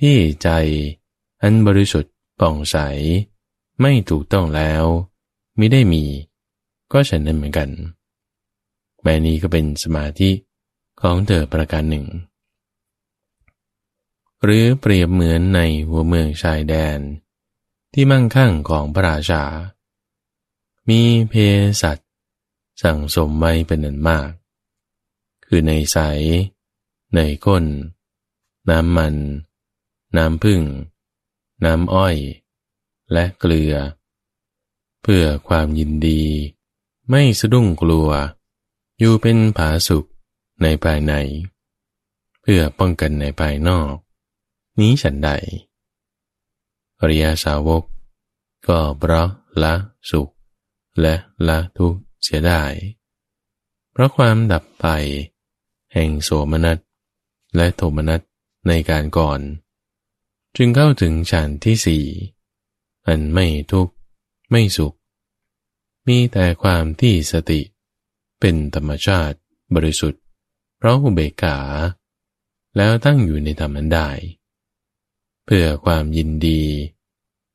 ที่ใจอันบริสุทธิ์ผ่องใส ไม่ถูกต้องแล้วมิได้มี ก็ฉันนั้นเหมือนกัน แม้นี้ก็เป็นสมาธิ ของเธอประการหนึ่ง หรือเปรียบเหมือนในหัวเมืองชายแดน ที่มั่งคั่งของพระราชา มีเพสัตสั่งสมไว้เป็นนันมาก คือในใส ในก้น น้ำมัน น้ำพึ่ง น้ำอ้อย และเกลือ เพื่อความยินดี ไม่สะดุ้งกลัว อยู่เป็นผาสุข ในภายใน เพื่อป้องกันในภายนอก นี้ฉันใดอริยสาวก ก็เพราะละสุข และละทุกข์เสียได้ เพราะความดับไป แห่งโสมนัสและโทมนัสในการก่อน จึงเข้าถึงฌานที่สี่อันไม่ทุกข์ไม่สุข มีแต่ความที่สติเป็นธรรมชาติบริสุทธิ์ ราะอุเบกขา แล้วตั้งอยู่ในธรรมนั้นได้ เพื่อความยินดี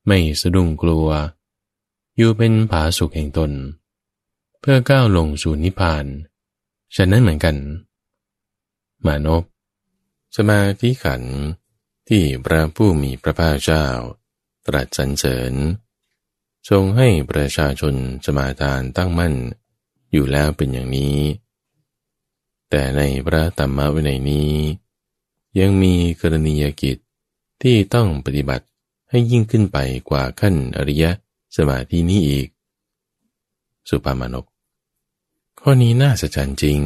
ไม่สะดุ้งกลัว อยู่เป็นผาสุขแห่งตน เพื่อก้าวลงสู่นิพพาน ฉะนั้นเหมือนกัน มานพสมาธิขันที่พระผู้มีพระภาคเจ้า ตรัสสรรเสริญ ทรงให้ประชาชนสมาทานตั้งมั่น อยู่แล้วเป็นอย่างนี้ แต่ในพระธรรมวินัยนี้ ยังมีกรณียกิจที่ต้องปฏิบัติให้ยิ่งขึ้นไปกว่าขั้นอริยสมาธินี้อีก สุภามานกข้อนี้น่าสะใจจริง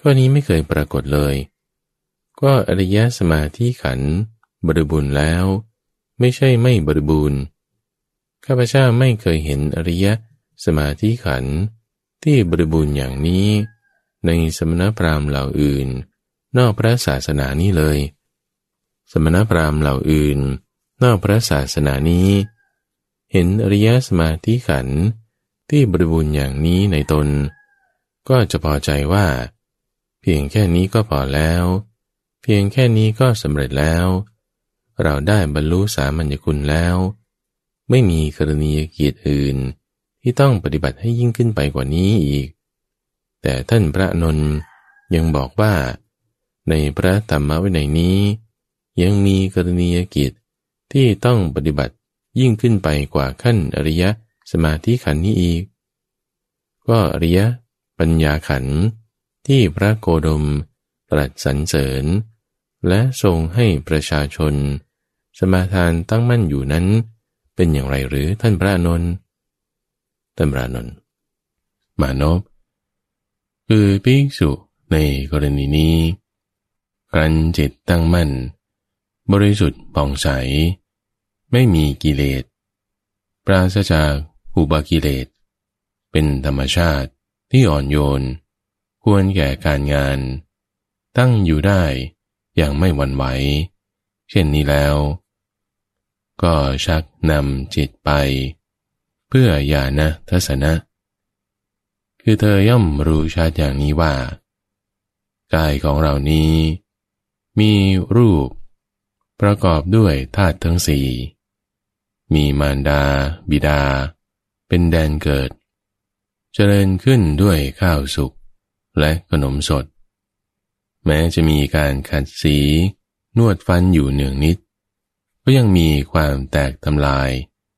ข้อนี้ไม่เคยปรากฏเลย ก็อริยสมาธิขันบริบูรณ์แล้ว ไม่ใช่ไม่บริบูรณ์ข้าพเจ้าไม่เคยเห็นอริยสมาธิขันที่บริบูรณ์อย่างนี้ ในสมณพราหมณ์เหล่าอื่น นอกพระศาสนานี้เลย สมณพราหมณ์เหล่าอื่น นอกพระศาสนานี้ เห็นอริยสมาธิขันที่บริบูรณ์อย่างนี้ในตน ก็จะพอใจว่า เพียงแค่นี้ก็พอแล้ว เพียงแค่นี้ก็สำเร็จแล้ว เราได้บรรลุสามัญญคุณแล้ว ไม่มีกรณียกิจอื่น ที่ต้องปฏิบัติให้ยิ่งขึ้นไปกว่านี้อีก แต่ท่านพระนนท์ยังบอกว่า ในพระธรรมวินัยนี้ ยังมีกรณียกิจที่ต้องปฏิบัติยิ่งขึ้นไปกว่าขั้นอริยสมาธิขันนี้อีก ก็อริยปัญญาขันที่พระโกดมตรัสสรรเสริญ และทรงให้ประชาชน สมาทานตั้งมั่นอยู่นั้น เป็นอย่างไรหรือท่านพระนนท์ท่านพระนนท์มานพ คือภิกษุในกรณีนี้กรันจิตตั้งมั่น บริสุทธิ์ผ่องใส ไม่มีกิเลส ปราศจากอุบากิเลส เป็นธรรมชาติที่อ่อนโยน ควรแก่การงาน ตั้งอยู่ได้อย่างไม่หวั่นไหว เช่นนี้แล้ว ก็ชักนำจิตไป เพื่อญาณทัศนะ คือเธอย่อมรู้ชัดอย่างนี้ว่ากายของเรานี้ มีรูป ประกอบด้วยธาตุทั้งสี่มีมารดา บิดา เป็นแดนเกิด เจริญขึ้นด้วยข้าวสุกและขนมสด แม้จะมีการขัดสี นวดฟันอยู่เนืองนิด ก็ยังมีความแตกทำลาย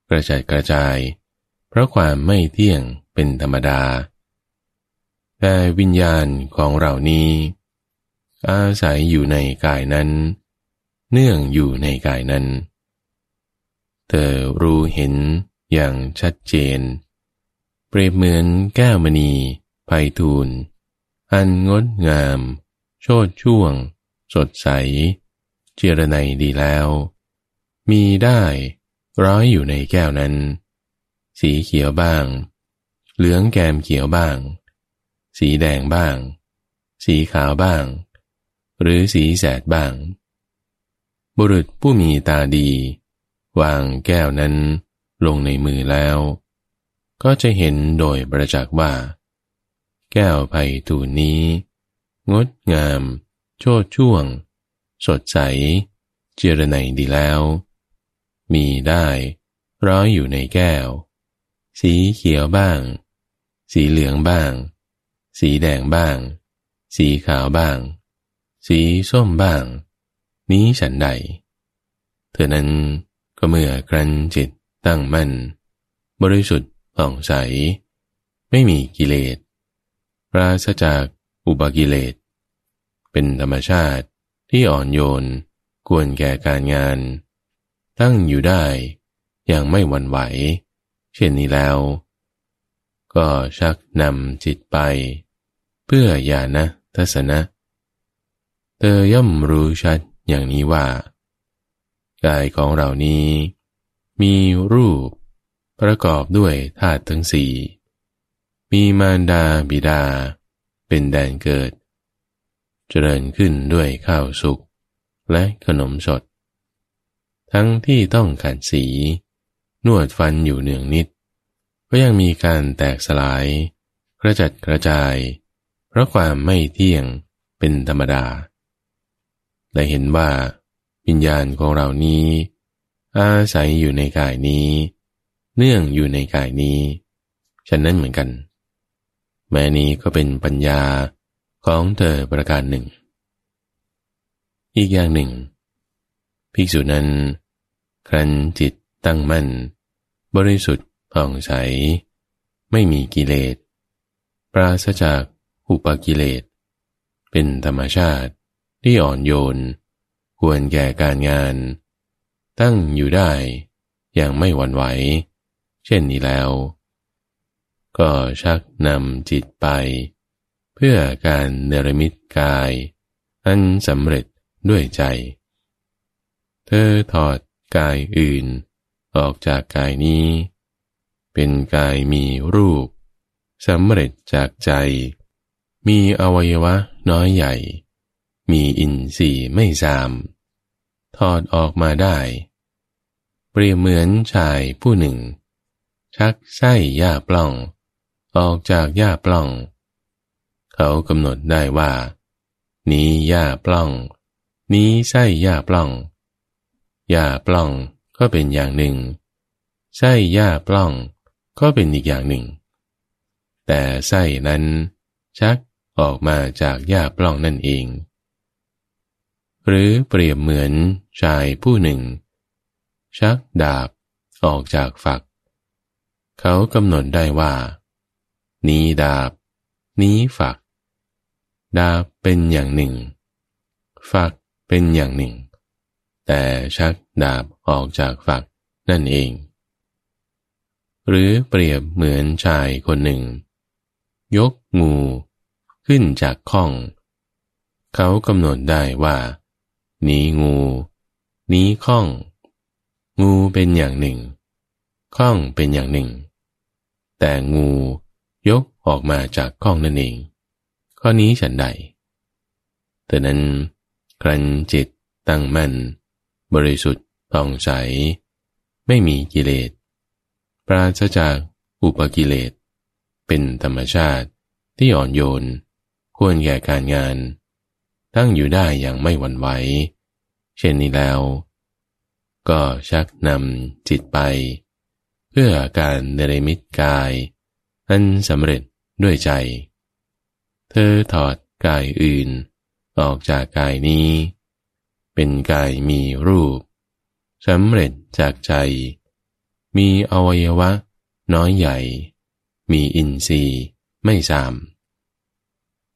กระจายกระจาย เพราะความไม่เที่ยงเป็นธรรมดา แต่วิญญาณของเรานี้ อาศัยอยู่ในกายนั้น เนื่องอยู่ในกายนั้น เธอรู้เห็นอย่างชัดเจน เปรียบเหมือนแก้วมณีไพทูลอันงดงาม โชดช่วง สดใส เจรไนดีแล้ว มีได้ร้อยอยู่ในแก้วนั้น สีเขียวบ้าง เหลืองแกมเขียวบ้าง สีแดงบ้าง สีขาวบ้าง หรือสีแสดบ้าง บุรุษผู้มีตาดี วางแก้วนั้นลงในมือแล้ว ก็จะเห็นโดยประจักษ์ว่า แก้วไผ่ตูนี้ งดงาม โชดช่วง สดใส เจรไนดีแล้ว มีได้ร้อยอยู่ในแก้ว สีเขียวบ้าง สีเหลืองบ้าง สีแดงบ้าง สีขาวบ้าง สีส้มบ้าง นี้ฉันใด เธอนั้นก็เมื่อกรันจิตตั้งมั่น บริสุทธิ์ผ่องใส ไม่มีกิเลสปราศจากอุบากิเลส เป็นธรรมชาติที่อ่อนโยนควรแก่การงาน ตั้งอยู่ได้อย่างไม่หวั่นไหว เช่นนี้แล้ว ก็ชักนำจิตไป พื่อญาณทัศนะ เธอย่อมรู้ชัดอย่างนี้ว่า กายของเรานี้ มีรูป ประกอบด้วยธาตุทั้งสี่มีมารดาบิดา เป็นแดนเกิด เจริญขึ้นด้วยข้าวสุกและขนมสด ทั้งที่ต้องขัดสี นวดฟันอยู่เนืองนิด ก็ยังมีการแตกสลาย กระจัดกระจาย เพราะความไม่เที่ยงเป็นธรรมดา ได้เห็นว่าวิญญาณของเรานี้ อาศัยอยู่ในกายนี้ เนื่องอยู่ในกายนี้ฉะนั้นเหมือนกัน แม้นี้ก็เป็นปัญญาของเธอประการหนึ่ง อีกอย่างหนึ่ง ภิกษุนั้น ครันจิตตั้งมั่น บริสุทธิ์ผ่องใส ไม่มีกิเลส ปราศจาก อุปกิเลส เป็นธรรมชาติที่อ่อนโยน ควรแก่การงาน ตั้งอยู่ได้ อย่างไม่หวั่นไหว เช่นนี้แล้ว ก็ชักนำจิตไป เพื่อการเนรมิตกาย อันสำเร็จด้วยใจ เธอถอดกายอื่น ออกจากกายนี้ เป็นกายมีรูปสำเร็จจากใจ มีอวัยวะน้อยใหญ่ มีอินทรีย์ไม่สามทอดออกมาได้ เปรียบเหมือนชายผู้หนึ่ง ชักไส้หญ้าปล้อง ออกจากหญ้าปล้อง เขากำหนดได้ว่า นี้หญ้าปล้อง นี้ไส้หญ้าปล้อง หญ้าปล้องก็เป็นอย่างหนึ่ง ไส้หญ้าปล้องก็เป็นอีกอย่างหนึ่ง แต่ไส้นั้นชัก ออกมาจากหญ้าปล้องนั่นเอง หรือเปรียบเหมือนชายผู้หนึ่ง ชักดาบออกจากฝัก เขากำหนดได้ว่า นี้ดาบ นี้ฝัก ดาบเป็นอย่างหนึ่ง ฝักเป็นอย่างหนึ่ง แต่ชักดาบออกจากฝักนั่นเอง หรือเปรียบเหมือนชายคนหนึ่ง ยกงู ขึ้นจากข้อง เขากำหนดได้ว่า นี้งู นี้ข้อง งูเป็นอย่างหนึ่ง ข้องเป็นอย่างหนึ่ง แต่งูยกออกมาจากข้องนั่นเอง ข้อนี้ฉันใดแต่นั้นครันจิตตั้งมั่น บริสุทธิ์ผ่องใส ไม่มีกิเลส ปราศจากอุปกิเลส เป็นธรรมชาติที่อ่อนโยน ควรแก่การงาน ตั้งอยู่ได้อย่างไม่หวั่นไหว เช่นนี้แล้ว ก็ชักนำจิตไป เพื่อการเนรมิตกายอันสำเร็จด้วยใจ เธอถอดกายอื่น ออกจากกายนี้ เป็นกายมีรูปสำเร็จจากใจ มีอวัยวะ น้อยใหญ่ มีอินทรีย์ไม่สาม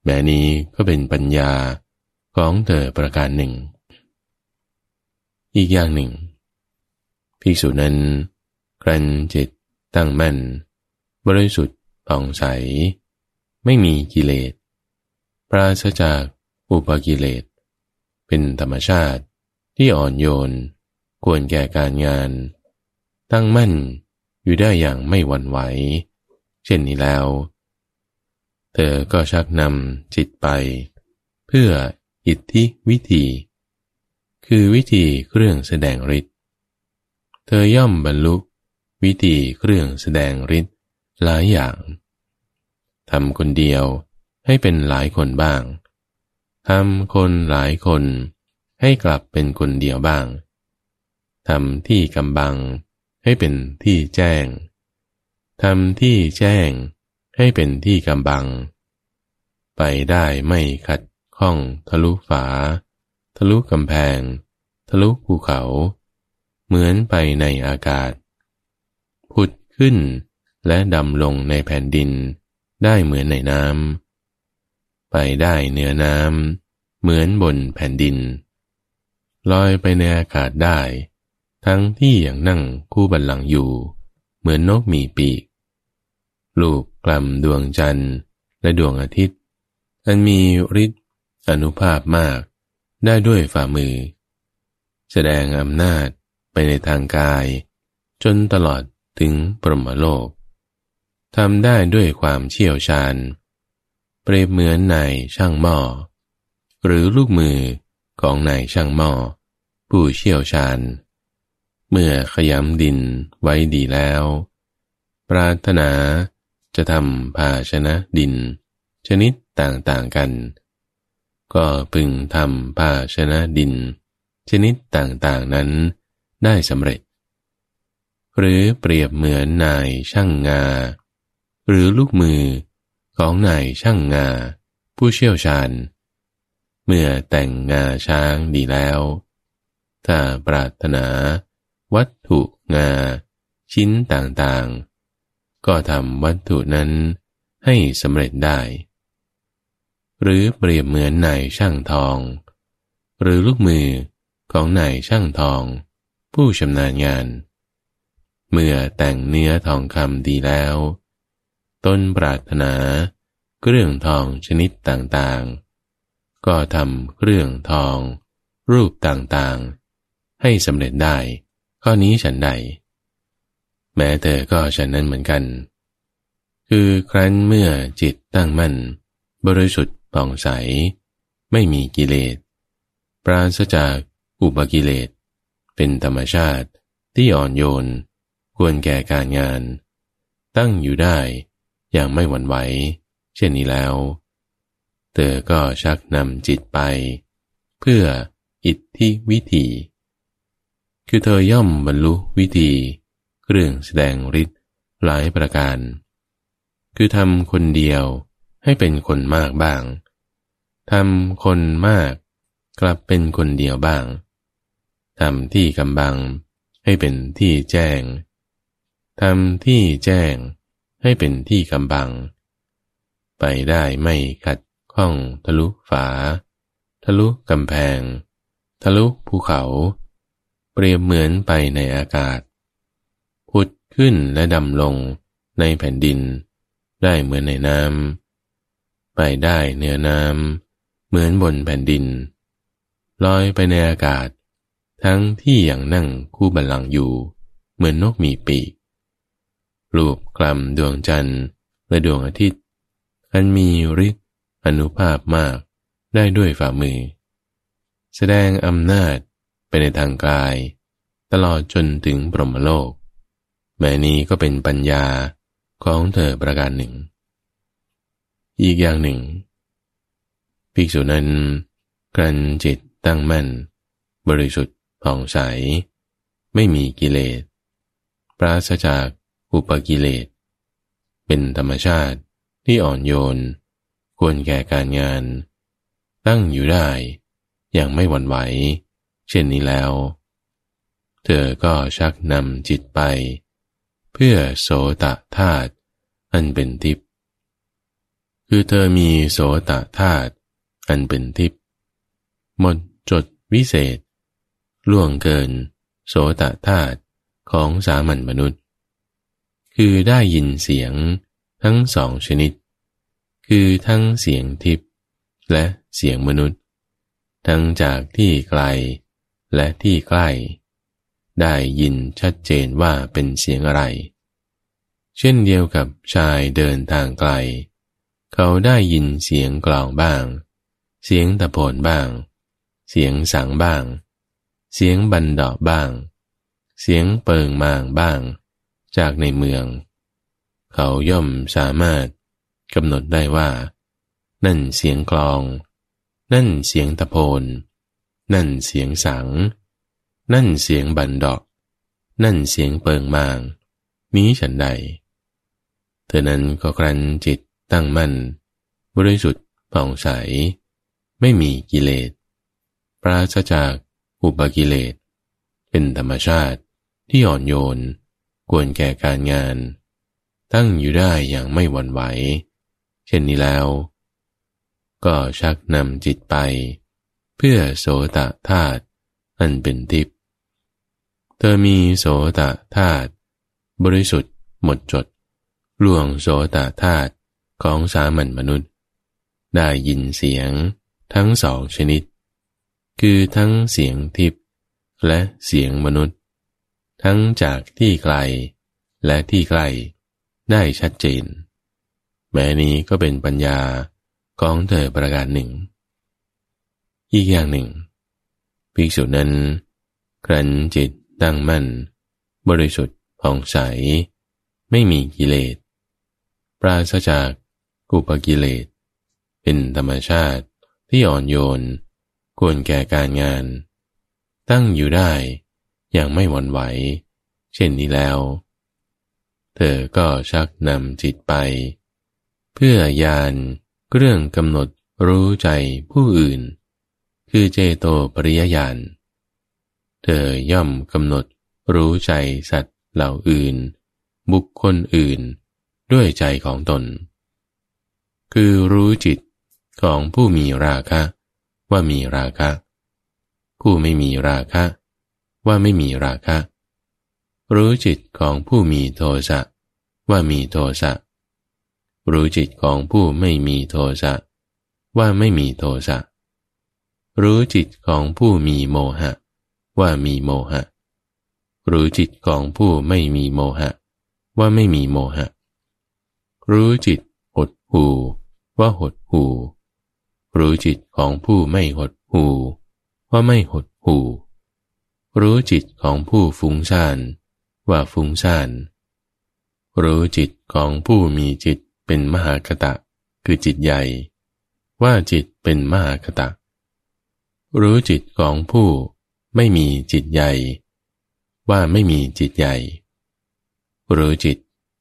แม้นี้ก็เป็นปัญญาของเธอประการหนึ่ง อีกอย่างหนึ่งภิกษุนั้นกรันจิตตั้งมั่น บริสุทธิ์ผ่องใส ไม่มีกิเลส ปราศจากอุปกิเลส เป็นธรรมชาติที่อ่อนโยน ควรแก่การงาน ตั้งมั่นอยู่ได้อย่างไม่หวั่นไหว เช่นนี้แล้ว เธอก็ชักนำจิตไป เพื่ออิทธิวิธี คือวิธีเครื่องแสดงฤทธิ์เธอย่อมบรรลุวิธีเครื่องแสดงฤทธิ์หลายอย่างทำคนเดียวให้เป็นหลายคนบ้างทำคนหลายคนให้กลับเป็นคนเดียวบ้างทำที่กำบังให้เป็นที่แจ้งทำที่แจ้ง ให้เป็นที่กำบัง ไปได้ไม่ขัดข้องทะลุฝา ทะลุกำแพง ทะลุภูเขา เหมือนไปในอากาศ ผุดขึ้นและดำลงในแผ่นดิน ได้เหมือนในน้ำไปได้เหนือน้ำเหมือนบนแผ่นดิน ลอยไปในอากาศได้ ทั้งที่อย่างนั่งคู่บันลังอยู่ เหมือนนกมีปีก ลูก กล่ำดวงจันทร์และดวงอาทิตย์ อันมีฤทธิ์อนุภาพมากได้ด้วยฝ่ามือ แสดงอำนาจไปในทางกาย จนตลอดถึงปรมโลกทำได้ด้วยความเชี่ยวชาญ เปรียบเหมือนนายช่างหม้อ หรือลูกมือของนายช่างหม้อ ผู้เชี่ยวชาญ เมื่อขยำดินไว้ดีแล้ว ปรารถนา จะทำภาชนะดิน ชนิดต่างๆกัน ก็พึงทำภาชนะดิน ชนิดต่างๆนั้นได้สำเร็จ หรือเปรียบเหมือนนายช่างงา หรือลูกมือของนายช่างงา ผู้เชี่ยวชาญ เมื่อแต่งงาช้างดีแล้ว ถ้าปรารถนา วัตถุงา ชิ้นต่างๆ ก็ทำวัตถุนั้นให้สำเร็จได้ หรือเปรียบเหมือนนายช่างทอง หรือลูกมือของนายช่างทอง ผู้ชำนาญงาน เมื่อแต่งเนื้อทองคำดีแล้ว ต้นปรารถนาเครื่องทองชนิดต่างๆ ก็ทำเครื่องทอง รูปต่างๆ ให้สำเร็จได้ ข้อนี้ฉันใด แม้เธอก็ฉันนั้นเหมือนกันคืคือครั้นเมื่อจิตตั้งมั่น บริสุทธิ์ผ่องใส ไม่มีกิเลส ปราศจากอุปกิเลส เป็นธรรมชาติที่อ่อนโยน ควรแก่การงาน ตั้งอยู่ได้อย่างไม่หวั่นไหว เช่นนี้แล้ว เธอก็ชักนำจิตไป เพื่ออิทธิวิธี คือเธอย่อมบรรลุวิธี เรื่องแสดงฤทธิ์หลายประการ คือทำคนเดียวให้เป็นคนมากบ้าง ทำคนมาก กลับเป็นคนเดียวบ้าง ทำที่กำบัง ให้เป็นที่แจ้ง ทำที่แจ้ง ให้เป็นที่กำบัง ไปได้ไม่ขัดข้องทะลุฝา ทะลุกำแพง ทะลุภูเขา เปรียบเหมือนไปในอากาศ ขึ้นและดำลงในแผ่นดิน ได้เหมือนในน้ำไปได้เหนือน้ำเหมือนบนแผ่นดิน ลอยไปในอากาศ ทั้งที่อย่างนั่งคู่บัลลังอยู่ เหมือนนกมีปีก รูปกลำดวงจันทร์และดวงอาทิตย์อันมีฤทธิ์อนุภาพมากได้ด้วยฝ่ามือ แสดงอำนาจไปในทางกาย ตลอดจนถึงปรมโลก แม้นี้ก็เป็นปัญญาของเธอประการหนึ่ง อีกอย่างหนึ่ง ภิกษุนั้นกลั้นจิตตั้งมั่น บริสุทธิ์ผ่องใส ไม่มีกิเลส ปราศจากอุปกิเลส เป็นธรรมชาติที่อ่อนโยน ควรแก่การงาน ตั้งอยู่ได้ อย่างไม่หวั่นไหว เช่นนี้แล้ว เธอก็ชักนำจิตไป เพื่อโสตธาตุอันเป็นทิพย์คือเธอมีโสตธาตุอันเป็นทิพย์หมดจดวิเศษ ล่วงเกิน โสตธาตุของสามัญมนุษย์ คือได้ยินเสียงทั้งสองชนิด คือทั้งเสียงทิพย์และเสียงมนุษย์ ทั้งจากที่ไกลและที่ใกล้ ได้ยินชัดเจนว่าเป็นเสียงอะไร เช่นเดียวกับชายเดินทางไกล เขาได้ยินเสียงกลองบ้าง เสียงตะโพนบ้าง เสียงสังบ้าง เสียงบันดอกบ้าง เสียงเปิงมางบ้าง จากในเมือง เขาย่อมสามารถกำหนดได้ว่า นั่นเสียงกลอง นั่นเสียงตะโพนนั่นเสียงสัง นั่นเสียงบันดอก นั่นเสียงเปิงมาง นี้ฉันใด เธอนั้นก็ครันจิตตั้งมั่น บริสุทธิ์ผ่องใส ไม่มีกิเลส ปราศจากอุปกิเลส เป็นธรรมชาติที่อ่อนโยนควรแก่การงาน ตั้งอยู่ได้อย่างไม่หวั่นไหว เช่นนี้แล้ว ก็ชักนำจิตไป เพื่อโสตธาตุอันเป็นทิพย์ เธอมีโสตธาตุบริสุทธิ์ หมดจดล่วงโสตธาตุของสามัญมนุษย์ ได้ยินเสียงทั้งสองชนิด คือทั้งเสียงทิพย์และเสียงมนุษย์ ทั้งจากที่ไกลและที่ใกล้ได้ชัดเจน แม้นี้ก็เป็นปัญญาของเธอประการหนึ่ง อีกอย่างหนึ่งภิกษุนั้นครันจิต ตั้งมั่น บริสุทธิ์ผ่องใส ไม่มีกิเลส ปราศจากกุปกิเลส เป็นธรรมชาติที่อ่อนโยน ควรแก่การงาน ตั้งอยู่ได้ อย่างไม่หวั่นไหว เช่นนี้แล้ว เธอก็ชักนำจิตไป เพื่อยานเรื่องกำหนดรู้ใจผู้อื่น คือเจโตปริยญาณ เธอย่อมกำหนดรู้ใจสัตว์เหล่าอื่น บุคคลอื่น ด้วยใจของตน คือรู้จิตของผู้มีราคะ ว่ามีราคะ ผู้ไม่มีราคะ ว่าไม่มีราคะ รู้จิตของผู้มีโทสะว่ามีโทสะรู้จิตของผู้ไม่มีโทสะว่าไม่มีโทสะรู้จิตของผู้มีโมหะ ว่ามีโมหะรู้จิตของผู้ไม่มีโมหะ ว่าไม่มีโมหะ รู้จิตหดหูว่าหดหูรู้จิตของผู้ไม่หดหูว่าไม่หดหูรู้จิตของผู้ฟุ้งซ่านว่าฟุ้งซ่านรู้จิตของผู้มีจิตเป็นมหากตะ คือจิตใหญ่ ว่าจิตเป็นมหากตะ รู้จิตของผู้ ไม่มีจิตใหญ่ ว่าไม่มีจิตใหญ่รู้จิต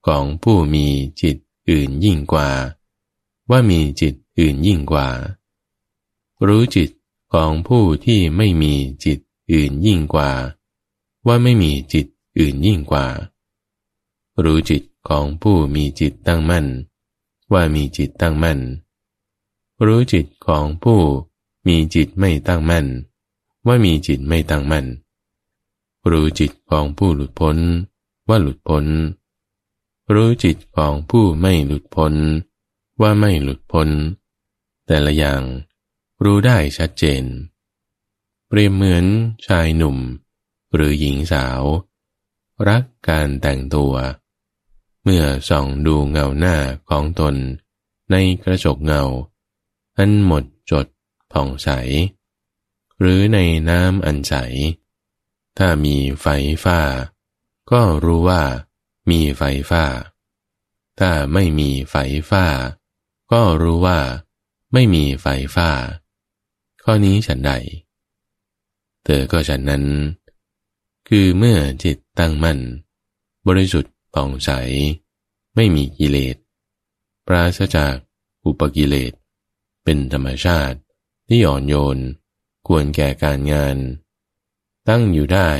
ของผู้มีจิตอื่นยิ่งกว่า ว่ามีจิตอื่นยิ่งกว่า รู้จิตของผู้ที่ไม่มีจิตอื่นยิ่งกว่า ว่าไม่มีจิตอื่นยิ่งกว่า รู้จิตของผู้มีจิตตั้งมั่น ว่ามีจิตตั้งมั่น รู้จิตของผู้มีจิตไม่ตั้งมั่น ว่ามีจิตไม่ตั้งมั่น รู้จิตของผู้หลุดพ้นว่าหลุดพ้น รู้จิตของผู้ไม่หลุดพ้น ว่าไม่หลุดพ้น แต่ละอย่างรู้ได้ชัดเจน เปรียบเหมือนชายหนุ่ม หรือหญิงสาว รักการแต่งตัว เมื่อส่องดูเงาหน้าของตนในกระจกเงา อันหมดจดผ่องใส หรือในน้ำอันใส ถ้ามีไฟฟ้า ก็รู้ว่ามีไฟฟ้า ถ้าไม่มีไฟฟ้า ก็รู้ว่าไม่มีไฟฟ้า ข้อนี้ฉันใด เธอก็ฉันนั้น คือเมื่อจิตตั้งมั่น บริสุทธิ์ผ่องใส ไม่มีกิเลส ปราศจากอุปกิเลส เป็นธรรมชาติที่อ่อนโยน ควรแก่การงาน ตั้งอยู่ได้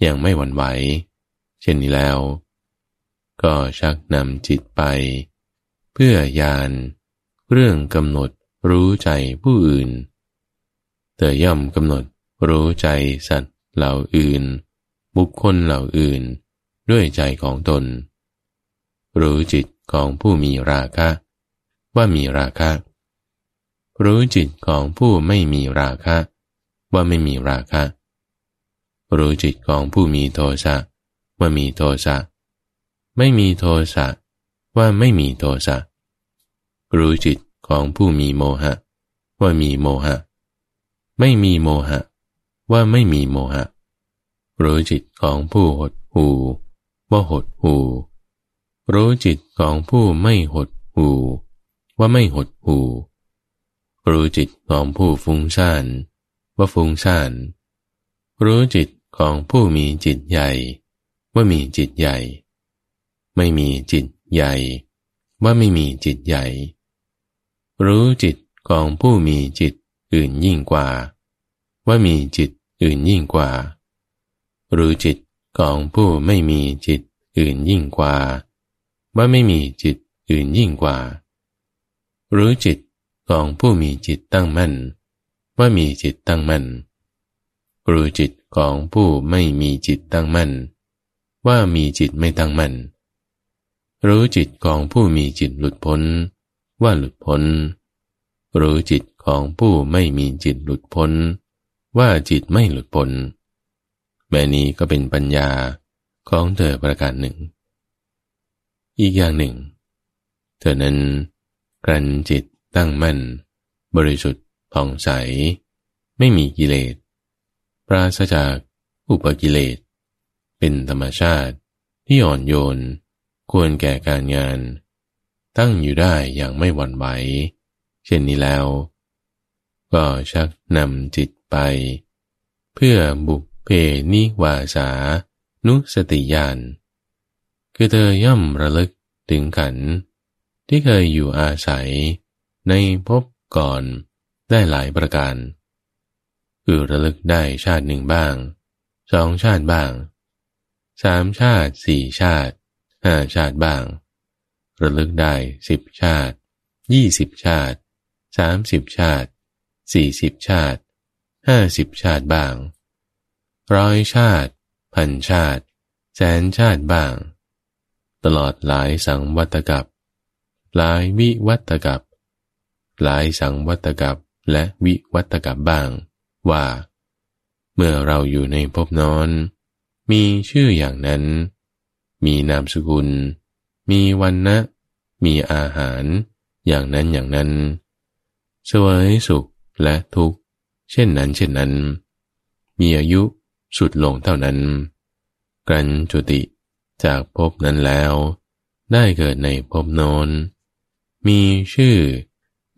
อย่างไม่หวั่นไหว เช่นนี้แล้ว ก็ชักนำจิตไป เพื่อยานเรื่องกำหนดรู้ใจผู้อื่น เธอย่อมกำหนดรู้ใจสัตว์เหล่าอื่น บุคคลเหล่าอื่น ด้วยใจของตน รู้จิตของผู้มีราคะ ว่ามีราคะ รู้จิตของผู้ไม่มีราคะ ว่าไม่มีราคะ รู้จิตของผู้มีโทสะว่ามีโทสะไม่มีโทสะว่าไม่มีโทสะรู้จิตของผู้มีโมหะ ว่ามีโมหะ ไม่มีโมหะ ว่าไม่มีโมหะ รู้จิตของผู้หดหูว่าหดหูรู้จิตของผู้ไม่หดหูว่าไม่หดหู รู้จิตของผู้ฟุ้งซ่านว่าฟุ้งซ่านรู้จิตของผู้มีจิตใหญ่ ว่ามีจิตใหญ่ ไม่มีจิตใหญ่ ว่าไม่มีจิตใหญ่ รู้จิตของผู้มีจิตอื่นยิ่งกว่า ว่ามีจิตอื่นยิ่งกว่า รู้จิตของผู้ไม่มีจิตอื่นยิ่งกว่า ว่าไม่มีจิตอื่นยิ่งกว่า รู้จิต ของผู้มีจิตตั้งมั่น ว่ามีจิตตั้งมั่น รู้จิตของผู้ไม่มีจิตตั้งมั่น ว่ามีจิตไม่ตั้งมั่น รู้จิตของผู้มีจิตหลุดพ้น ว่าหลุดพ้น รู้จิตของผู้ไม่มีจิตหลุดพ้น ว่าจิตไม่หลุดพ้นแม่นี้ก็เป็นปัญญาของเธอประการหนึ่ง อีกอย่างหนึ่ง เธอนั้นกรันจิต ตั้งมั่น บริสุทธิ์ผ่องใส ไม่มีกิเลส ปราศจากอุปกิเลส เป็นธรรมชาติที่อ่อนโยน ควรแก่การงาน ตั้งอยู่ได้อย่างไม่หวั่นไหว เช่นนี้แล้ว ก็ชักนำจิตไป เพื่อบุพเพนิวาสา นุสติญาณคือเธอย่อมระลึกถึงขันที่เคยอยู่อาศัย ในภพก่อนได้หลายประการ คือระลึกได้ชาติหนึ่งบ้าง สองชาติบ้าง สามชาติสี่ชาติ ห้าชาติบ้าง ระลึกได้สิบชาติ ยี่สิบชาติสามสิบชาติสี่สิบชาติ ห้าสิบชาติบ้าง ร้อยชาติ พันชาติ แสนชาติบ้าง ตลอดหลายสังวัตกับ หลายวิวัตกับ หลายสังวัตกับและวิวัตกับบ้าง ว่า เมื่อเราอยู่ในภพนอน มีชื่ออย่างนั้น มีนามสกุล มีวันนะมีอาหาร อย่างนั้นอย่างนั้น สวยสุขและทุกข์ เช่นนั้นเช่นนั้น มีอายุสุดลงเท่านั้น กันจุติจากภพนั้นแล้ว ได้เกิดในภพโนนมีชื่อ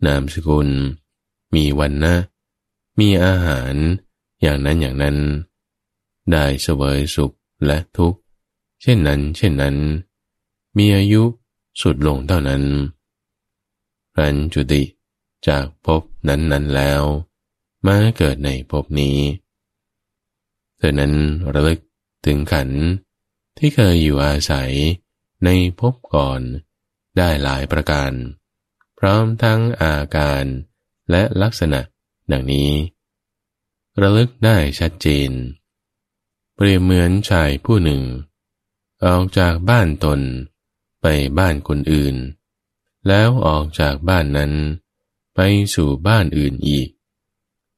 นามสกุล มีวันนะ มีอาหาร อย่างนั้นอย่างนั้น ได้เสวยสุขและทุกข์ เช่นนั้น เช่นนั้น มีอายุสุดลงเท่านั้นรันจุติจากภพนั้นนั้นแล้ว มาเกิดในภพนี้เธอนั้นระลึกถึงขันที่เคยอยู่อาศัยในภพก่อนได้หลายประการ พร้อมทั้งอาการและลักษณะดังนี้ ระลึกได้ชัดเจน เปรียบเหมือนชายผู้หนึ่ง ออกจากบ้านตน ไปบ้านคนอื่น แล้วออกจากบ้านนั้น ไปสู่บ้านอื่นอีก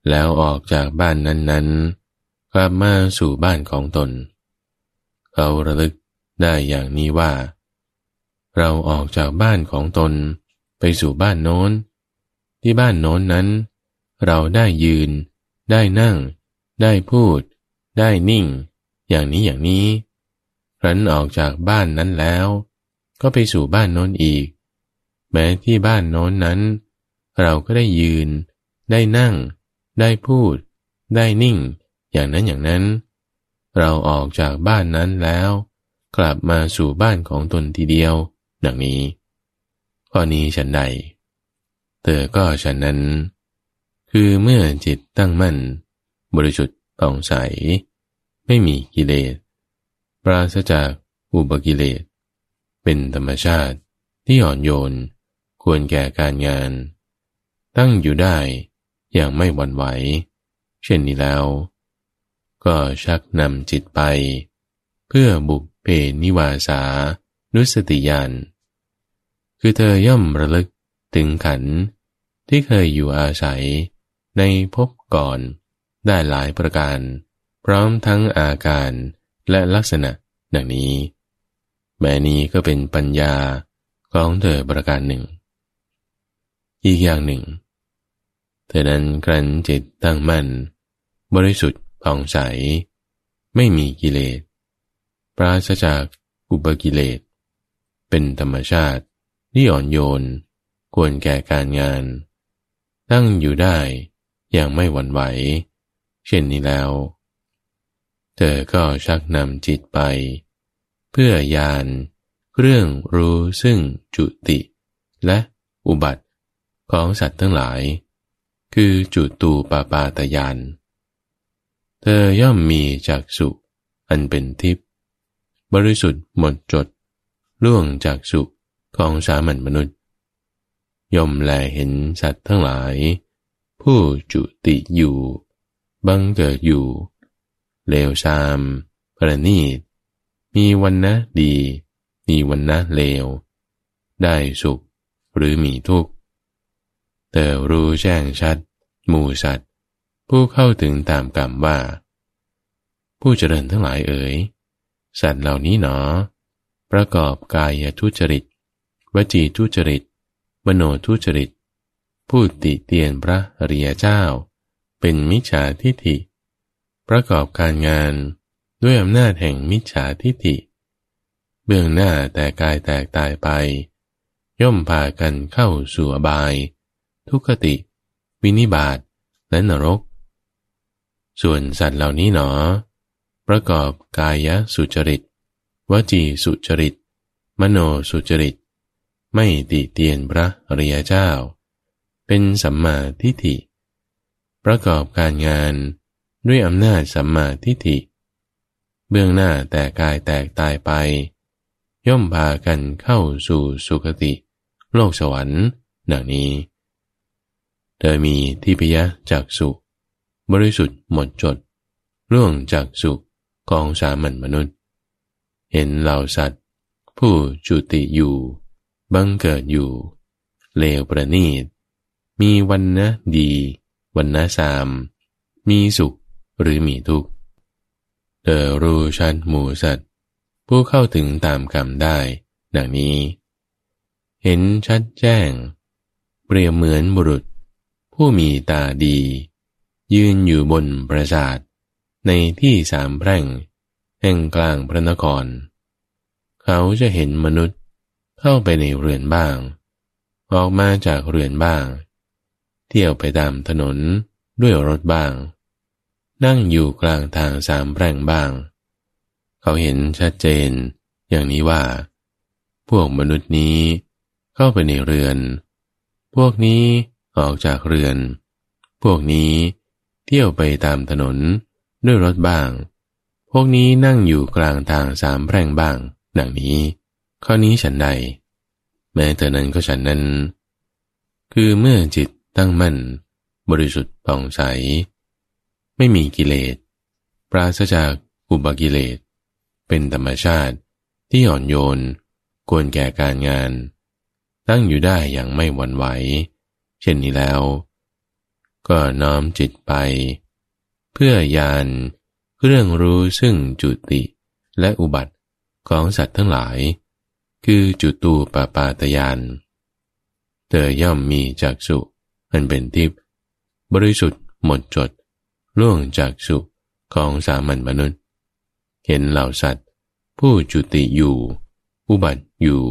แล้วออกจากบ้านนั้นๆกลับมาสู่บ้านของตน เขาระลึกได้อย่างนี้ว่า เราออกจากบ้านของตน ไปสู่บ้านโน้น ที่บ้านโน้นนั้น เราได้ยืน ได้นั่ง ได้พูด ได้นิ่ง อย่างนี้อย่างนี้รันออกจากบ้านนั้นแล้ว ก็ไปสู่บ้านโน้นอีก แม้ที่บ้านโน้นนั้น เราก็ได้ยืน ได้นั่ง ได้พูด ได้นิ่ง อย่างนั้นอย่างนั้น เราออกจากบ้านนั้นแล้ว กลับมาสู่บ้านของตนทีเดียว ดังนี้ ข้อนี้ฉันใด เธอก็ฉันนั้น คือเมื่อจิตตั้งมั่น บริสุทธิ์ผ่องใส ไม่มีกิเลส ปราศจากอุปกิเลส เป็นธรรมชาติที่อ่อนโยน ควรแก่การงาน ตั้งอยู่ได้อย่างไม่หวั่นไหว เช่นนี้แล้ว ก็ชักนำจิตไป เพื่อบุกเพนิวาสานุสติยาน คือเธอย่อมระลึกถึงขันที่เคยอยู่อาศัย ในภพก่อน ได้หลายประการ พร้อมทั้งอาการและลักษณะดังนี้ แม้นี้ก็เป็นปัญญาของเธอประการหนึ่ง อีกอย่างหนึ่ง เธอนั้นกรันจิตตั้งมั่น บริสุทธิ์ผ่องใส ไม่มีกิเลส ปราศจากอุปกิเลส เป็นธรรมชาติ ที่อ่อนโยน ควรแก่การงาน ตั้งอยู่ได้อย่างไม่หวั่นไหว เช่นนี้แล้ว เธอก็ชักนำจิตไป เพื่อยานเรื่องรู้ซึ่งจุติ และอุบัติของสัตว์ทั้งหลาย คือจุตูปาปาตยาน เธอย่อมมีจากสุอันเป็นทิพย์บริสุทธิ์หมดจด ล่วงจากสุข ของสามัญมนุษย์ ย่อมแลเห็นสัตว์ทั้งหลาย ผู้จุติอยู่ บังเกิดอยู่ เลวชาม ประณีต มีวันนะดี มีวันนะเลว ได้สุขหรือมีทุกข์แต่รู้แจ้งชัด หมู่สัตว์ ผู้เข้าถึงตามกรรมว่า ผู้เจริญทั้งหลายเอ๋ย สัตว์เหล่านี้หนอ ประกอบกายทุจริต วจีทุจริต มโนทุจริต พูดติเตียนพระอริยเจ้า เป็นมิจฉาทิฏฐิ ประกอบการงานด้วยอำนาจแห่งมิจฉาทิฏฐิ เบื้องหน้าแต่กายแตกตายไป ย่อมพากันเข้าสู่อบาย ทุกขติ วินิบาตและนรก ส่วนสัตว์เหล่านี้หนอ ประกอบกายสุจริต วจีสุจริต มโนสุจริต ไม่ติเตียนพระอริยเจ้า เป็นสัมมาทิฏฐิ ประกอบการงานด้วยอำนาจสัมมาทิฏฐิ เบื้องหน้าแต่กายแตกตายไป ย่อมพากันเข้าสู่สุคติ โลกสวรรค์ดังนี้ เธอมีที่พยะจากสุ บริสุทธิ์หมดจดร่วงจากสุขของสามัญมนุษย์ เห็นเหล่าสัตว์ ผู้จุติอยู่ บังเกิดอยู่ เลวประณีต มีวันนะดีวันนะสาม มีสุขหรือมีทุกข์เดอรู้ชันหมูสัตว์ ผู้เข้าถึงตามกรรมได้ ดังนี้ เห็นชัดแจ้ง เปรียบเหมือนบุรุษ ผู้มีตาดี ยืนอยู่บนปราสาท ในที่สามแพร่ง แห่งกลางพระนคร เขาจะเห็นมนุษย์ เข้าไปในเรือนบ้าง ออกมาจากเรือนบ้าง เที่ยวไปตามถนนด้วยรถบ้าง นั่งอยู่กลางทางสามแพร่งบ้าง เขาเห็นชัดเจน อย่างนี้ว่า พวกมนุษย์นี้ เข้าไปในเรือน พวกนี้ออกจากเรือน พวกนี้เที่ยวไปตามถนนด้วยรถบ้าง พวกนี้นั่งอยู่กลางทางสามแพร่งบ้าง ดังนี้ ข้อนี้ฉันใด แม้แต่นั้นก็ฉันนั้น คือเมื่อจิตตั้งมั่น บริสุทธิ์ป่องใส ไม่มีกิเลส ปราศจากอุบกิเลส เป็นธรรมชาติที่อ่อนโยนควรแก่การงาน ตั้งอยู่ได้อย่างไม่หวั่นไหว เช่นนี้แล้ว ก็น้อมจิตไป เพื่อยานเรื่องรู้ซึ่งจุติและอุบัติของสัตว์ทั้งหลาย คือจุตูปปาตยาน เธอย่อมมีจักสุอันเป็นทิพย์บริสุทธิ์หมดจด ล่วงจากสุของสามัญมนุษย์ เห็นเหล่าสัตว์ ผู้จุติอยู่ อุบัติอยู่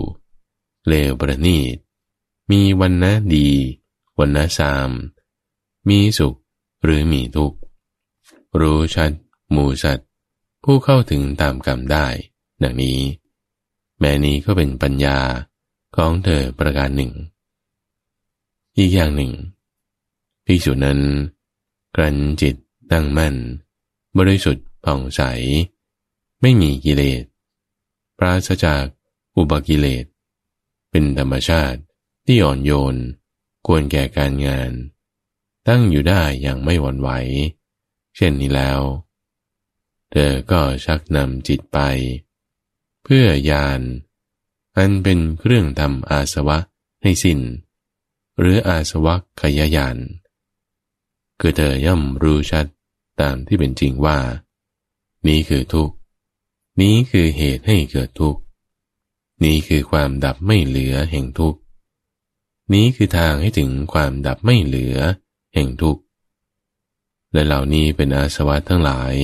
เลวประณีต มีวันนะดีวันนะสาม มีสุขหรือมีทุกข์ รู้ชัดหมูสัตว์ ผู้เข้าถึงตามกรรมได้ ดังนี้ แม้นี้ก็เป็นปัญญาของเธอประการหนึ่ง อีกอย่างหนึ่งภิกษุนั้นกรันจิตตั้งมั่น บริสุทธิ์ผ่องใส ไม่มีกิเลส ปราศจากอุบกิเลส เป็นธรรมชาติที่อ่อนโยน ควรแก่การงาน ตั้งอยู่ได้อย่างไม่หวั่นไหว เช่นนี้แล้ว เธอก็ชักนำจิตไป เพื่อยานอันเป็นเครื่องทำอาสวะให้สิน้น หรืออาสวะขยายาน คือเธอย่อมรู้ชัดตามที่เป็นจริงว่า นี้คือทุกข์ นี้คือเหตุให้เกิดทุกข์ นี้คือความดับไม่เหลือแห่งทุกข์ นี้คือทางให้ถึงความดับไม่เหลือแห่งทุกข์ และเหล่านี้เป็นอาสวะทั้งหลาย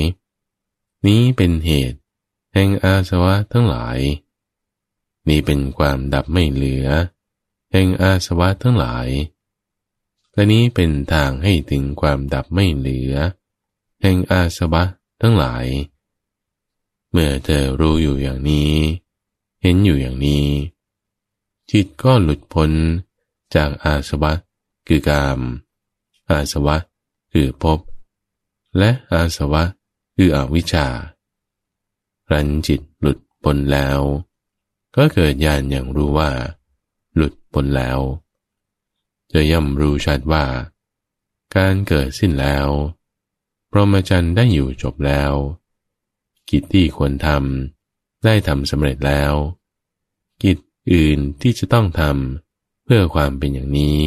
นี้เป็นเหตุ แห่งอาสวะทั้งหลาย นี้เป็นความดับไม่เหลือ แห่งอาสวะทั้งหลาย และนี้เป็นทางให้ถึงความดับไม่เหลือ แห่งอาสวะทั้งหลาย เมื่อเธอรู้อยู่อย่างนี้ เห็นอยู่อย่างนี้ จิตก็หลุดพ้นจากอาสวะคือกาม อาสวะคือภพและอาสวะคืออวิชชา รันจิตหลุดพ้นแล้ว ก็เกิดญาณอย่างรู้ว่า หลุดพ้นแล้ว จะย่อมรู้ชัดว่า การเกิดสิ้นแล้วพรหมจรรย์ได้อยู่จบแล้ว กิจที่ควรทำได้ทำสำเร็จแล้ว กิจอื่นที่จะต้องทำเพื่อความเป็นอย่างนี้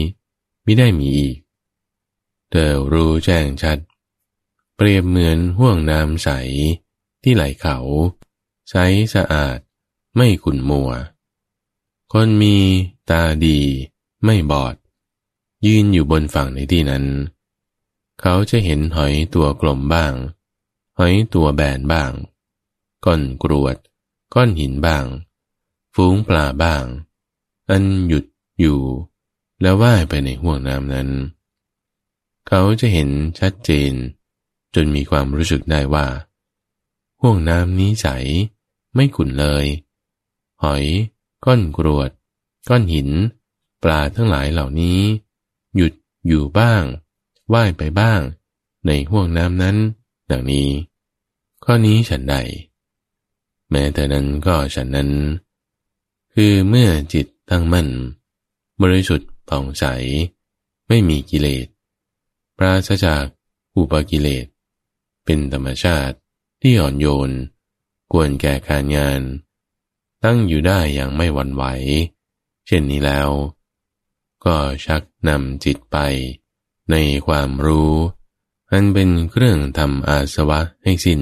ไม่ได้มีอีกเธอรู้แจ้งชัด เปรียบเหมือนห่วงน้ำใสที่ไหลเขา ใสสะอาด ไม่ขุ่นมัว คนมีตาดี ไม่บอด ยืนอยู่บนฝั่งในที่นั้น เขาจะเห็นหอยตัวกลมบ้าง หอยตัวแบนบ้าง ก้อนกรวด ก้อนหินบ้างฟูงปลาบ้าง อันหยุดอยู่ แล้วว่ายไปในห่วงน้ำนั้น เขาจะเห็นชัดเจน จนมีความรู้สึกได้ว่าห่วงน้ำนี้ใส ไม่ขุ่นเลย หอย ก้อนกรวด ก้อนหิน ปลาทั้งหลายเหล่านี้ หยุดอยู่บ้างว่ายไปบ้าง ในห่วงน้ำนั้น ดังนี้ ข้อนี้ฉันใด แม้แต่นั้นก็ฉันนั้น คือเมื่อจิตตั้งมั่น บริสุทธิ์ผ่องใส ไม่มีกิเลส ปราศจากอุปกิเลส เป็นธรรมชาติที่อ่อนโยน กวนแก่การงาน ตั้งอยู่ได้อย่างไม่หวั่นไหว เช่นนี้แล้ว ก็ชักนำจิตไป ในความรู้อันเป็นเครื่องทำอาสวะให้สิน้น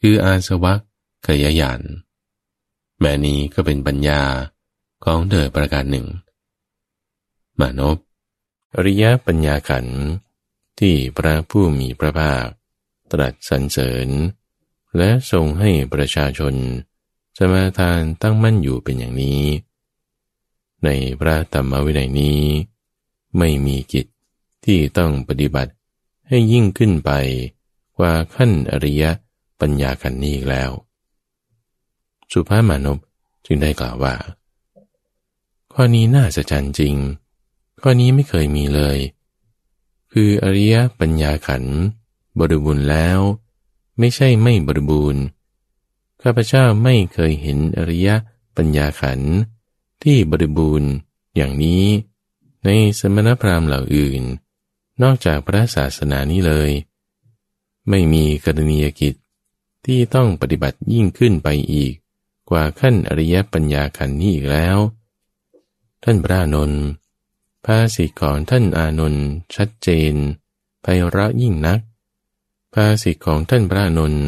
คืออาสวะขยายานแม้นี้ก็เป็นปัญญาของเธอประการหนึ่ง มานพอริยปัญญาขันที่พระผู้มีพระภาค ตรัสสรรเสริญ และทรงให้ประชาชน สมาทานตั้งมั่นอยู่เป็นอย่างนี้ ในพระธรรมวินัยนี้ ไม่มีกิจที่ต้องปฏิบัติให้ยิ่งขึ้นไปกว่าขั้นอริยปัญญาขันนี้แล้ว สุภาพมานพจึงได้กล่าวว่า ข้อนี้น่าจะจันจริง ข้อนี้ไม่เคยมีเลย คืออริยปัญญาขันบริบูรณ์แล้ว ไม่ใช่ไม่บริบูรณ์ ข้าพเจ้าไม่เคยเห็นอริยปัญญาขันที่บริบูรณ์อย่างนี้ ในสมณพราหมณ์เหล่าอื่น นอกจากพระศาสนานี้เลย ไม่มีกรณียกิจที่ต้องปฏิบัติยิ่งขึ้นไปอีก กว่าขั้นอริยปัญญาขันนี้อีกแล้ว ท่านพระนนท์ภาษิตของท่านอานนท์ชัดเจนไพเราะยิ่งนัก ภาษิตของท่านพระนนท์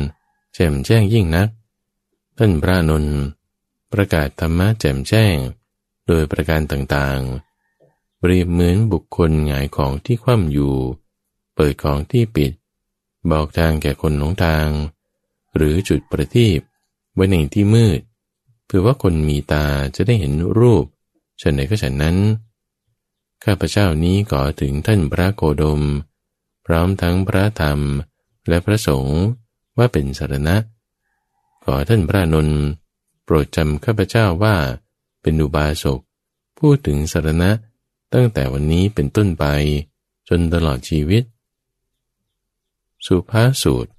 แจ่มแจ้งยิ่งนัก ท่านพระนนท์ประกาศธรรมะแจ่มแจ้ง โดยประการต่างๆ เปรียบเหมือนบุคคลหงายของที่คว่ำอยู่ เปิดของที่ปิด บอกทางแก่คนหลงทาง หรือจุดประทีปไว้ในที่มืดเพื่อว่าคนมีตาจะได้เห็นรูปฉันไหนก็ฉันนั้น ข้าพเจ้านี้ก่อถึงท่านพระโคดม พร้อมทั้งพระธรรม และพระสงฆ์ว่าเป็นสารณะ ขอท่านพระนนท์โปรดจำข้าพเจ้าว่าเป็นอุบาสกพูดถึงสารณะตั้งแต่วันนี้เป็นต้นไปจนตลอดชีวิต สุภาสูตร